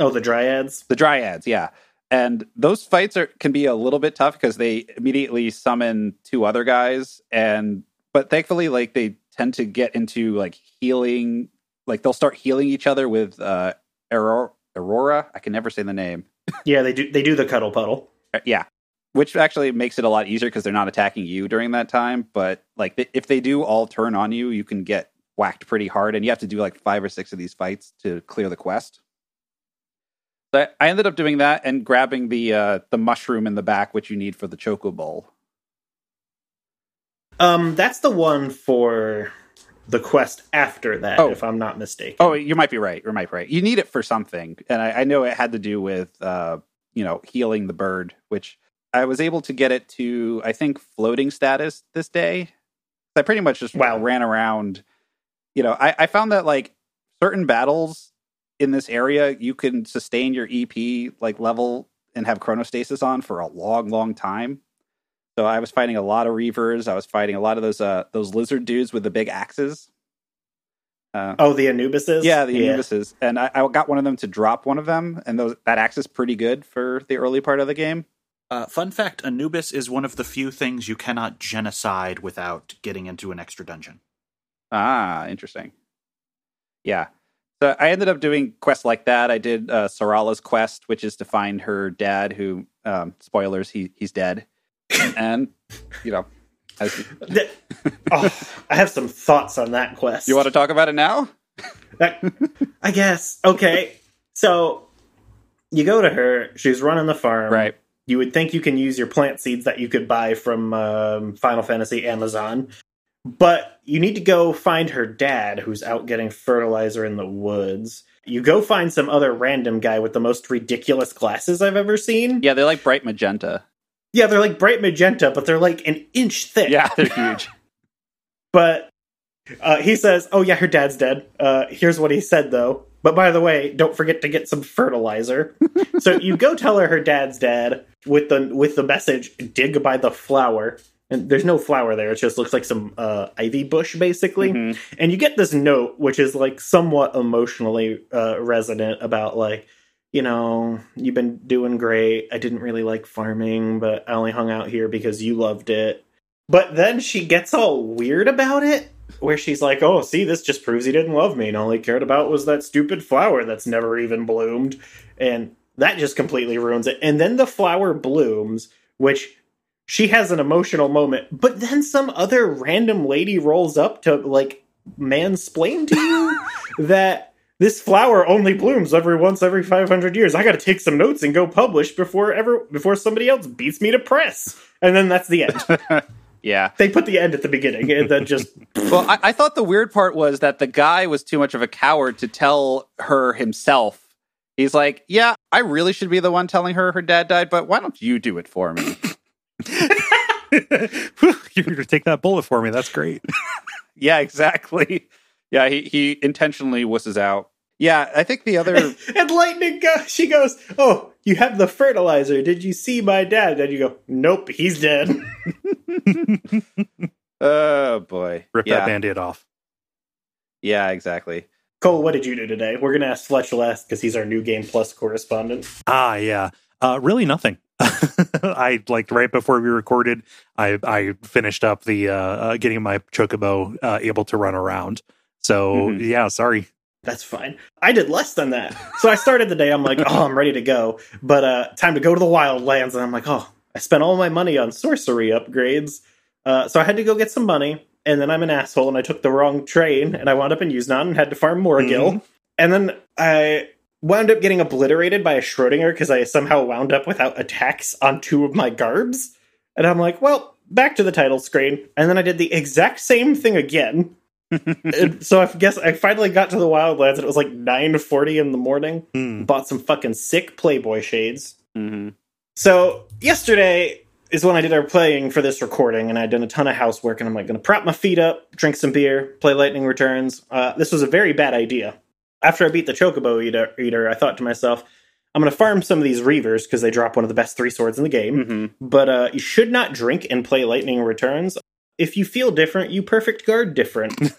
oh, the dryads. The dryads, yeah. And those fights are can be a little bit tough because they immediately summon two other guys and but thankfully like they tend to get into like healing like they'll start healing each other with uh Aurora, Aurora. I can never say the name. Yeah, they do. They do the cuddle puddle. Uh, yeah. Which actually makes it a lot easier because they're not attacking you during that time. But like if they do all turn on you, you can get whacked pretty hard, and you have to do like five or six of these fights to clear the quest. I- I ended up doing that and grabbing the uh, the mushroom in the back, which you need for the choco bowl. Um, that's the one for the quest after that, Oh. if I'm not mistaken. Oh, you might be right. You might be right. You need it for something, and I, I know it had to do with uh, you know healing the bird, which I was able to get it to I think floating status this day. I pretty much just Wow. ran around. You know, I, I found that like certain battles in this area, you can sustain your EP like level and have chronostasis on for a long, long time. So I was fighting a lot of reavers. I was fighting a lot of those uh those lizard dudes with the big axes. Uh, Oh, the Anubises. yeah, the Anubises, and I, I got one of them to drop one of them, and those that axe is pretty good for the early part of the game. Uh, fun fact Anubis is one of the few things you cannot genocide without getting into an extra dungeon. Ah, interesting. Yeah, so I ended up doing quests like that. I did uh, Sarala's quest, which is to find her dad, who um, spoilers he he's dead, and you know, as, oh, I have some thoughts on that quest. you want to talk about it now? That- I guess. Okay. So you go to her. She's running the farm. Right. You would think you can use your plant seeds that you could buy from um, Final Fantasy Amazon, but you need to go find her dad, who's out getting fertilizer in the woods. You go find some other random guy with the most ridiculous glasses I've ever seen. Yeah, they're like bright magenta. Yeah, they're like bright magenta, but they're like an inch thick. Yeah, they're huge. But uh, he says, "Oh yeah, her dad's dead." Uh, here's what he said though. But by the way, don't forget to get some fertilizer. so you go tell her her dad's dead with the with the message, "Dig by the flower." And there's no flower there; it just looks like some uh, ivy bush, basically. Mhm. And you get this note, which is like somewhat emotionally uh, resonant about like. You know, you've been doing great. I didn't really like farming, but I only hung out here because you loved it. But then she gets all weird about it where she's like, "Oh, see, this just proves he didn't love me, and all he cared about was that stupid flower that's never even bloomed," and that just completely ruins it. And then the flower blooms, which she has an emotional moment, but then some other random lady rolls up to like mansplain to you that this flower only blooms every once every 500 years. I got to take some notes and go publish before ever before somebody else beats me to press. And then that's the end. Yeah. they put the end at the beginning and then just Well, I, I thought the weird part was that the guy was too much of a coward to tell her himself. He's like, "Yeah, I really should be the one telling her her dad died, but why don't you do it for me?" You're going to take that bullet for me. That's great. yeah, exactly. Yeah, he he intentionally wusses out. Yeah, I think the other and lightning go she goes, "Oh, you have the fertilizer. Did you see my dad?" And you go, "Nope, he's dead." Oh boy. Rip yeah. that band-aid off. Yeah, exactly. Kole, what did you do today? We're going to ask Fletch last because he's our new Game Plus correspondent. Ah, yeah. Uh, really nothing. I like right before we recorded, I I finished up the uh, uh getting my chocobo uh, able to run around. So Mhm. yeah, sorry. That's fine. I did less than that. So I started the day, I'm like, oh, I'm ready to go. But uh time to go to the Wildlands. And I'm like, oh, I spent all my money on sorcery upgrades. Uh, so I had to go get some money. And then I'm an asshole and I took the wrong train and I wound up in Yusnaan and had to farm Morgil. And then I wound up getting obliterated by a Schrodinger because I somehow wound up without attacks on two of my garbs. And I'm like, well, back to the title screen. And then I did the exact same thing again. So I guess I finally got to the Wildlands and it was like 9:40 in the morning. Hmm. Bought some fucking sick Playboy shades. hmm So yesterday is when I did our playing for this recording, and I'd done a ton of housework, and I'm like going to prop my feet up, drink some beer, play Lightning Returns. Uh, this was a very bad idea. After I beat the Chocobo eater, eater I thought to myself, I'm going to farm some of these Reavers because they drop one of the best three swords in the game. hmm But uh, you should not drink and play Lightning Returns. If you feel different, you perfect guard different.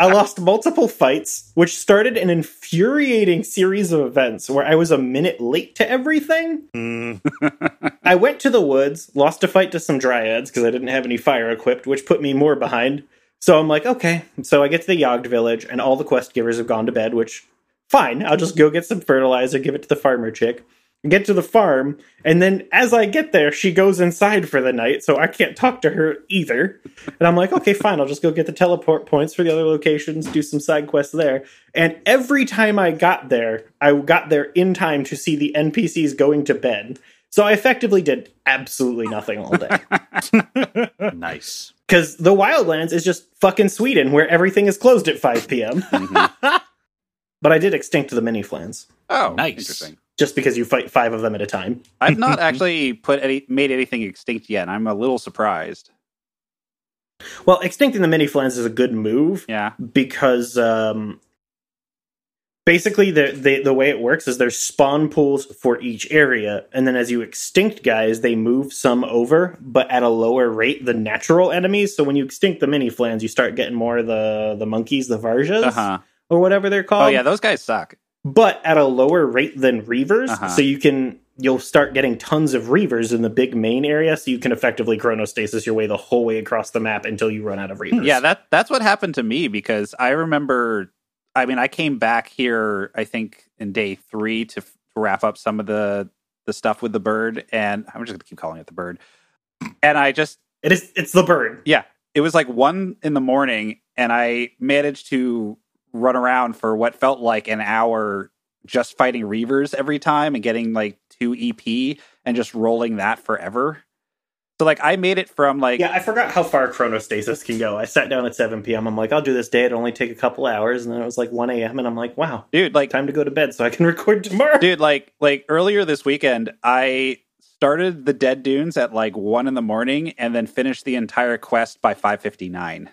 I lost multiple fights, which started an infuriating series of events where I was a minute late to everything. Hmm. I went to the woods, lost a fight to some dryads because I didn't have any fire equipped, which put me more behind. So I'm like, okay. So I get to the Jagd village, and all the quest givers have gone to bed, which, fine. I'll just go get some fertilizer, give it to the farmer chick. Get to the farm, and then as I get there, she goes inside for the night, so I can't talk to her either. And I'm like, okay, fine, I'll just go get the teleport points for the other locations, do some side quests there. And every time I got there, I got there in time to see the NPCs going to bed. So I effectively did absolutely nothing all day. Nice. Because the Wildlands is just fucking Sweden, where everything is closed at 5 p.m. but I did extinct the mini flans, Oh, Nice. Interesting. just because you fight five of them at a time. I've not actually put any made anything extinct yet. I'm a little surprised. Well, extincting the mini flans is a good move Yeah. because um, basically the, the the way it works is there's spawn pools for each area, and then as you extinct guys, they move some over, but at a lower rate than natural enemies. So when you extinct the mini flans, you start getting more of the the monkeys, the varjas, Uh huh. or whatever they're called. Oh yeah, those guys suck. but at a lower rate than reavers. Uh-huh. So you can you'll start getting tons of reavers in the big main area, so you can effectively chronostasis your way the whole way across the map until you run out of reavers. Yeah, that that's what happened to me because I remember. I mean, I came back here. I think in day three to, f- to wrap up some of the the stuff with the bird, and I'm just gonna keep calling it the bird. And I just it is. It's the bird. Yeah, it was like one in the morning, and I managed to run around for what felt like an hour just fighting Reavers every time and getting like two EP and just rolling that forever. So like I made it from like Yeah, I forgot how far chronostasis can go. I sat down at 7 p.m. I'm like, I'll do this day. It'll only take a couple hours, and then it was like 1 a.m. and I'm like, wow, dude, like time to go to bed so I can record tomorrow. dude, like like earlier this weekend, I started the Dead Dunes at like one in the morning and then finished the entire quest by five fifty nine.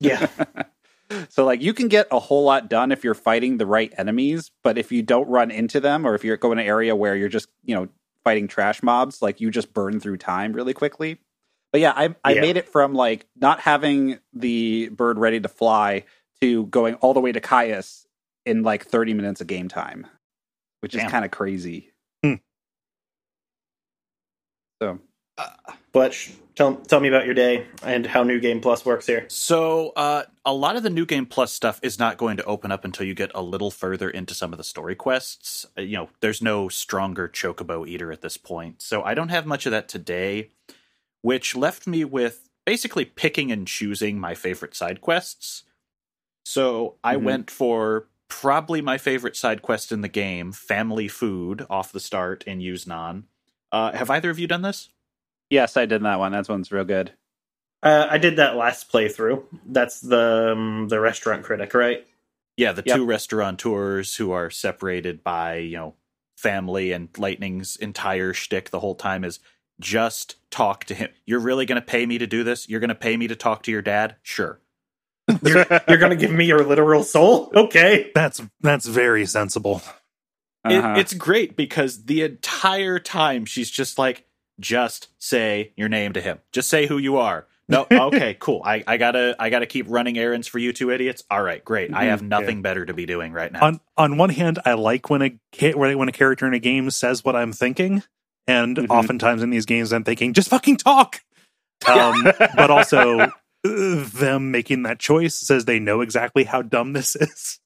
Yeah, So like you can get a whole lot done if you're fighting the right enemies, but if you don't run into them or if you're going to an area where you're just, you know, fighting trash mobs, like you just burn through time really quickly. But yeah, I I Yeah. made it from like not having the bird ready to fly to going all the way to Caius in like 30 minutes of game time, which is kind of crazy. Hmm. So Fletch, tell tell me about your day and how New Game Plus works here. So, uh, a lot of the new game plus stuff is not going to open up until you get a little further into some of the story quests. Uh, you know, there's no stronger chocobo eater at this point, so I don't have much of that today, which left me with basically picking and choosing my favorite side quests. So I Mhm. went for probably my favorite side quest in the game, Family Food, off the start in Yusnaan. Uh, have either of you done this? Yes, I did that one. That one's real good. Uh, I did that last playthrough. That's the um, the restaurant critic, right? Yeah, the Yep. two restaurateurs who are separated by, you know, family and Lightning's entire shtick the whole time is just talk to him. You're really going to pay me to do this? You're going to pay me to talk to your dad? Sure. You're, you're going to give me your literal soul? Okay. That's that's very sensible. Uh-huh. it's great because the entire time she's just like, just say your name to him. Just say who you are. No, okay, cool. I, I gotta I gotta keep running errands for you two idiots. All right, great. I have nothing better to be doing right now. On on one hand, I like when a ca- when when a character in a game says what I'm thinking, and Mhm. oftentimes in these games, I'm thinking just fucking talk. Um, but also, uh, them making that choice says they know exactly how dumb this is.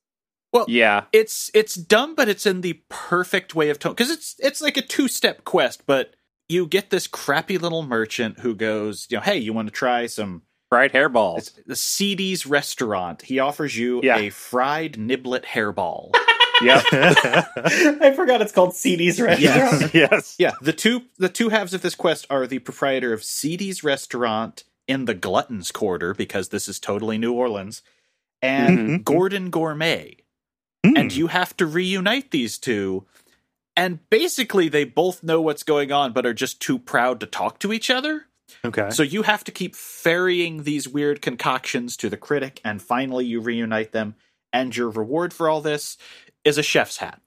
Well, yeah. it's it's dumb, but it's in the perfect way of tone because it's it's like a two step quest. But you get this crappy little merchant who goes, you know, hey, you want to try some Fried hairballs. it's the CD's restaurant? He offers you Yeah. a fried niblet hairball. Yep. I forgot it's called CD's restaurant. yes. yeah, the two the two halves of this quest are the proprietor of CD's restaurant in the Gluttons Quarter because this is totally New Orleans, and Mhm. Gordon Gourmet. Hmm. and you have to reunite these two. And basically, they both know what's going on, but are just too proud to talk to each other. okay. So you have to keep ferrying these weird concoctions to the critic, and finally, you reunite them. And your reward for all this is a chef's hat.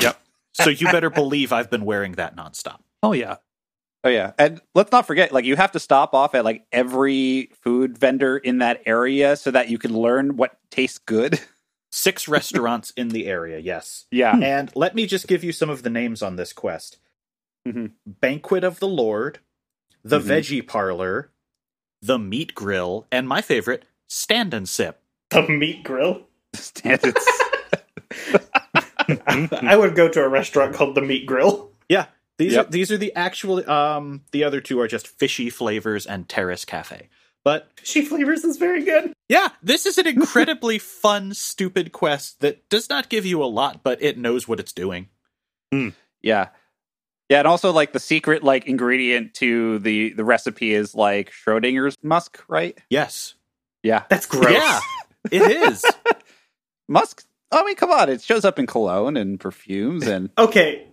Yep. So you better believe I've been wearing that nonstop. oh yeah. Oh yeah, and let's not forget, like you have to stop off at like every food vendor in that area so that you can learn what tastes good. Six restaurants in the area, yes. Yeah, And let me just give you some of the names on this quest Mhm. Banquet of the Lord, The Mhm. Veggie Parlor, The Meat Grill, and my favorite, Stand and Sip. The meat grill. Stand and Sip. I would go to a restaurant called the Meat Grill. Yeah, these Yep. are these are the actual. Um, the other two are just Fishy Flavors and Terrace Cafe. But She flavors is very good. yeah, this is an incredibly fun, stupid quest that does not give you a lot, but it knows what it's doing. Hmm. yeah, yeah, and also like the secret like ingredient to the the recipe is like Schrodinger's musk, right? Yes, Yeah, That's gross. Yeah. it is. musk. I mean, come on, it shows up in cologne and perfumes and Okay,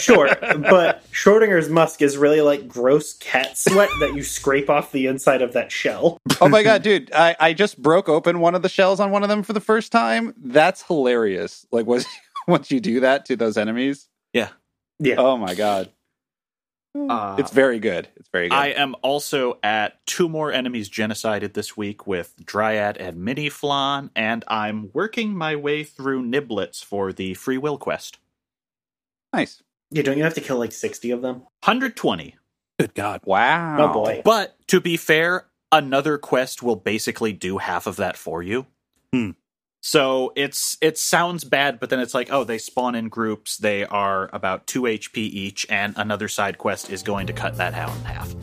sure, but Schrodinger's musk is really like gross cat sweat that you scrape off the inside of that shell. oh my god, dude, I I just broke open one of the shells on one of them for the first time. That's hilarious. Like, was once you do that to those enemies? Yeah. Yeah. Oh my god, Uh, it's very good. It's very good. I am also at two more enemies genocided this week with Dryad and Mini Flan, and I'm working my way through Niblets for the free will quest. Nice. Yeah, don't you have to kill like 60 of them? 120. Good God. Wow. Oh boy. But to be fair, another quest will basically do half of that for you. Hmm. So it's it sounds bad, but then it's like, oh, they spawn in groups. They are about two HP each, and another side quest is going to cut that out in half.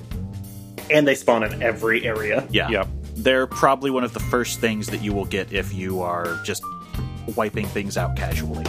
And they spawn in every area. Yeah, Yep. they're probably one of the first things that you will get if you are just wiping things out casually.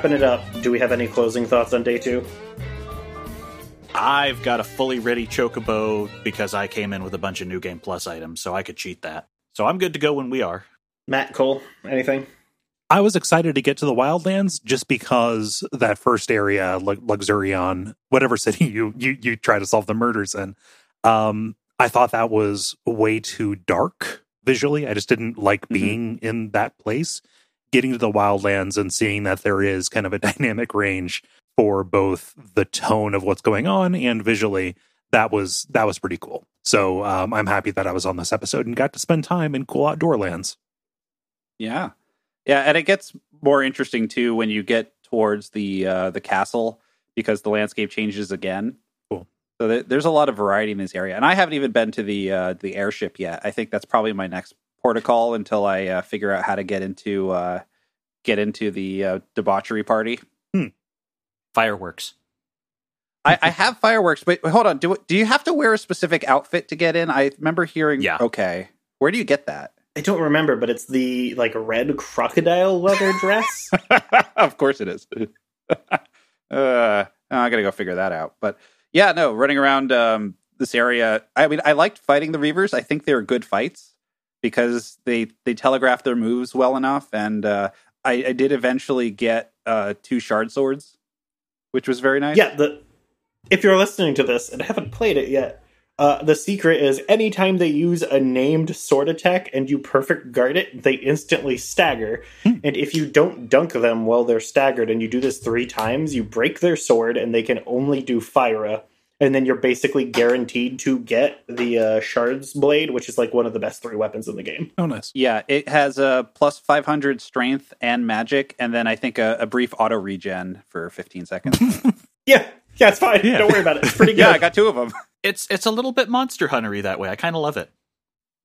Wrapping it up, do we have any closing thoughts on day two? I've got a fully ready chocobo because I came in with a bunch of new game plus items, so I could cheat that. So I'm good to go when we are. Matt Kole, anything? I was excited to get to the Wildlands just because that first area, Luxerion, whatever city you you you try to solve the murders in, um, I thought that was way too dark visually. I just didn't like Mhm. being in that place. Getting to the Wildlands and seeing that there is kind of a dynamic range for both the tone of what's going on and visually, that was that was pretty cool. So um, I'm happy that I was on this episode and got to spend time in cool outdoor lands. Yeah, yeah, and it gets more interesting too when you get towards the uh, the castle because the landscape changes again. Cool. So th- there's a lot of variety in this area, and I haven't even been to the uh, the airship yet. I think that's probably my next protocol until I uh, figure out how to get into uh, get into the uh, debauchery party. Fireworks. I, I have fireworks, but hold on. Do do you have to wear a specific outfit to get in? I remember hearing. Yeah. Okay. Where do you get that? I don't remember, but it's the like red crocodile leather dress. of course it is. uh, I gotta go figure that out. But yeah, no, running around um, this area. I mean, I liked fighting the Reavers. I think they were good fights because they they telegraph their moves well enough, and uh, I, I did eventually get uh, two shard swords, which was very nice. yeah, the if you're listening to this and haven't played it yet, uh, the secret is anytime they use a named sword attack and you perfect guard it, they instantly stagger. and if you don't dunk them while they're staggered and you do this three times, you break their sword and they can only do Fyra. And then you're basically guaranteed to get the uh, Shard's Blade, which is like one of the best three weapons in the game. Oh, nice. Yeah, it has a plus 500 strength and magic, and then I think a, a brief auto regen for 15 seconds. Yeah, yeah, it's fine. Yeah. Don't worry about it. It's pretty good. yeah, I got two of them. It's it's a little bit monster huntery that way. I kind of love it.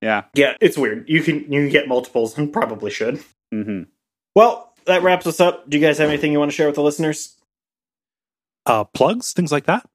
Yeah. yeah, it's weird. You can you can get multiples and probably should. hmm Well, that wraps us up. Do you guys have anything you want to share with the listeners? Uh, plugs, things like that.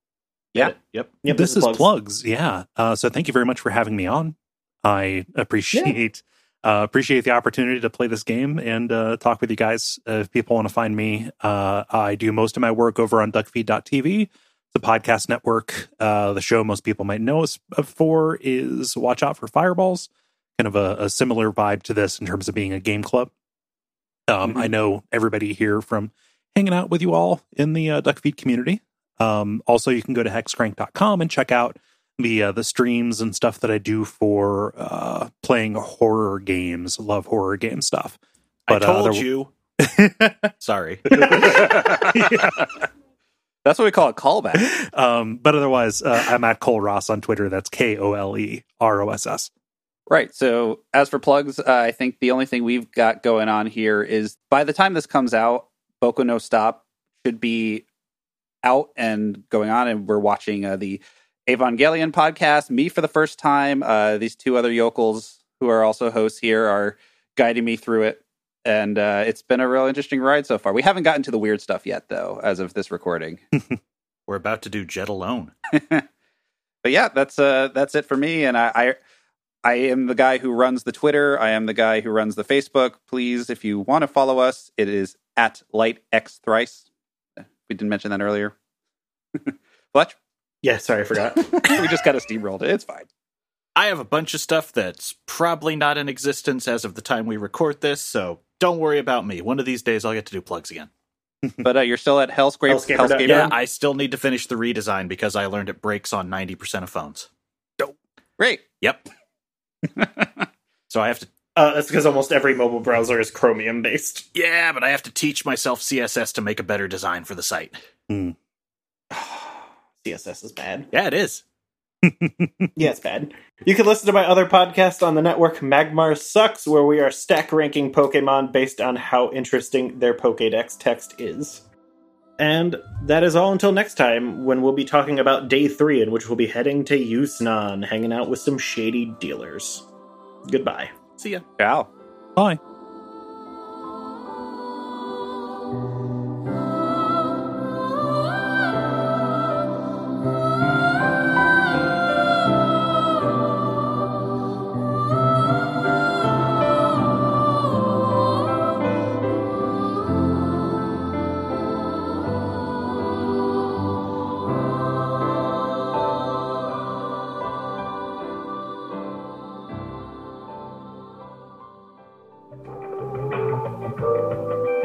Yeah. Yep. Yep, this, is plugs. plugs. Yeah. Uh, so thank you very much for having me on. I appreciate uh, appreciate the opportunity to play this game and uh, talk with you guys. Uh, if people want to find me, uh, I do most of my work over on duckfeed.tv. It's a podcast network. Uh, the show most people might know us for is Watch Out for Fireballs, kind of a, a similar vibe to this in terms of being a game club. Um, Mhm. I know everybody here from hanging out with you all in the uh, Duckfeed community. Um, also, you can go to hexcrank.com and check out the uh, the streams and stuff that I do for uh, playing horror games. Love horror game stuff. But, I uh, told there- you. Sorry. That's what we call a callback. um, but otherwise, uh, I'm at Kole Ross on Twitter. That's K O L E R O S S. Right. So, as for plugs, uh, I think the only thing we've got going on here is by the time this comes out, Boku no Stop should be out and going on, and we're watching uh, the Evangelion podcast. Me for the first time. Uh, these two other yokels who are also hosts here are guiding me through it, and uh, it's been a real interesting ride so far. We haven't gotten to the weird stuff yet, though, as of this recording. We're about to do Jet Alone. but yeah, that's uh that's it for me. And I, I I am the guy who runs the Twitter. I am the guy who runs the Facebook. Please, if you want to follow us, it is at light x thrice. We didn't mention that earlier. Fletch, Yeah, sorry, I forgot. we just kind of steamrolled it. It's fine. I have a bunch of stuff that's probably not in existence as of the time we record this, so don't worry about me. One of these days I'll get to do plugs again. But uh, you're still at Hellscape. Hellscaper. Hellscaper. Yeah, I still need to finish the redesign because I learned it breaks on 90% of phones. Dope. Great. Yep. so I have to uh, that's because almost every mobile browser is Chromium based. Yeah, but I have to teach myself CSS to make a better design for the site. CSS is bad. Yeah, it is. Yeah, it's bad. You can listen to my other podcast on the network, Magmar Sucks, where we are stack ranking Pokemon based on how interesting their Pokedex text is. And that is all until next time, when we'll be talking about day three, in which we'll be heading to Yusnaan, hanging out with some shady dealers. Goodbye. See ya. Ciao. Bye.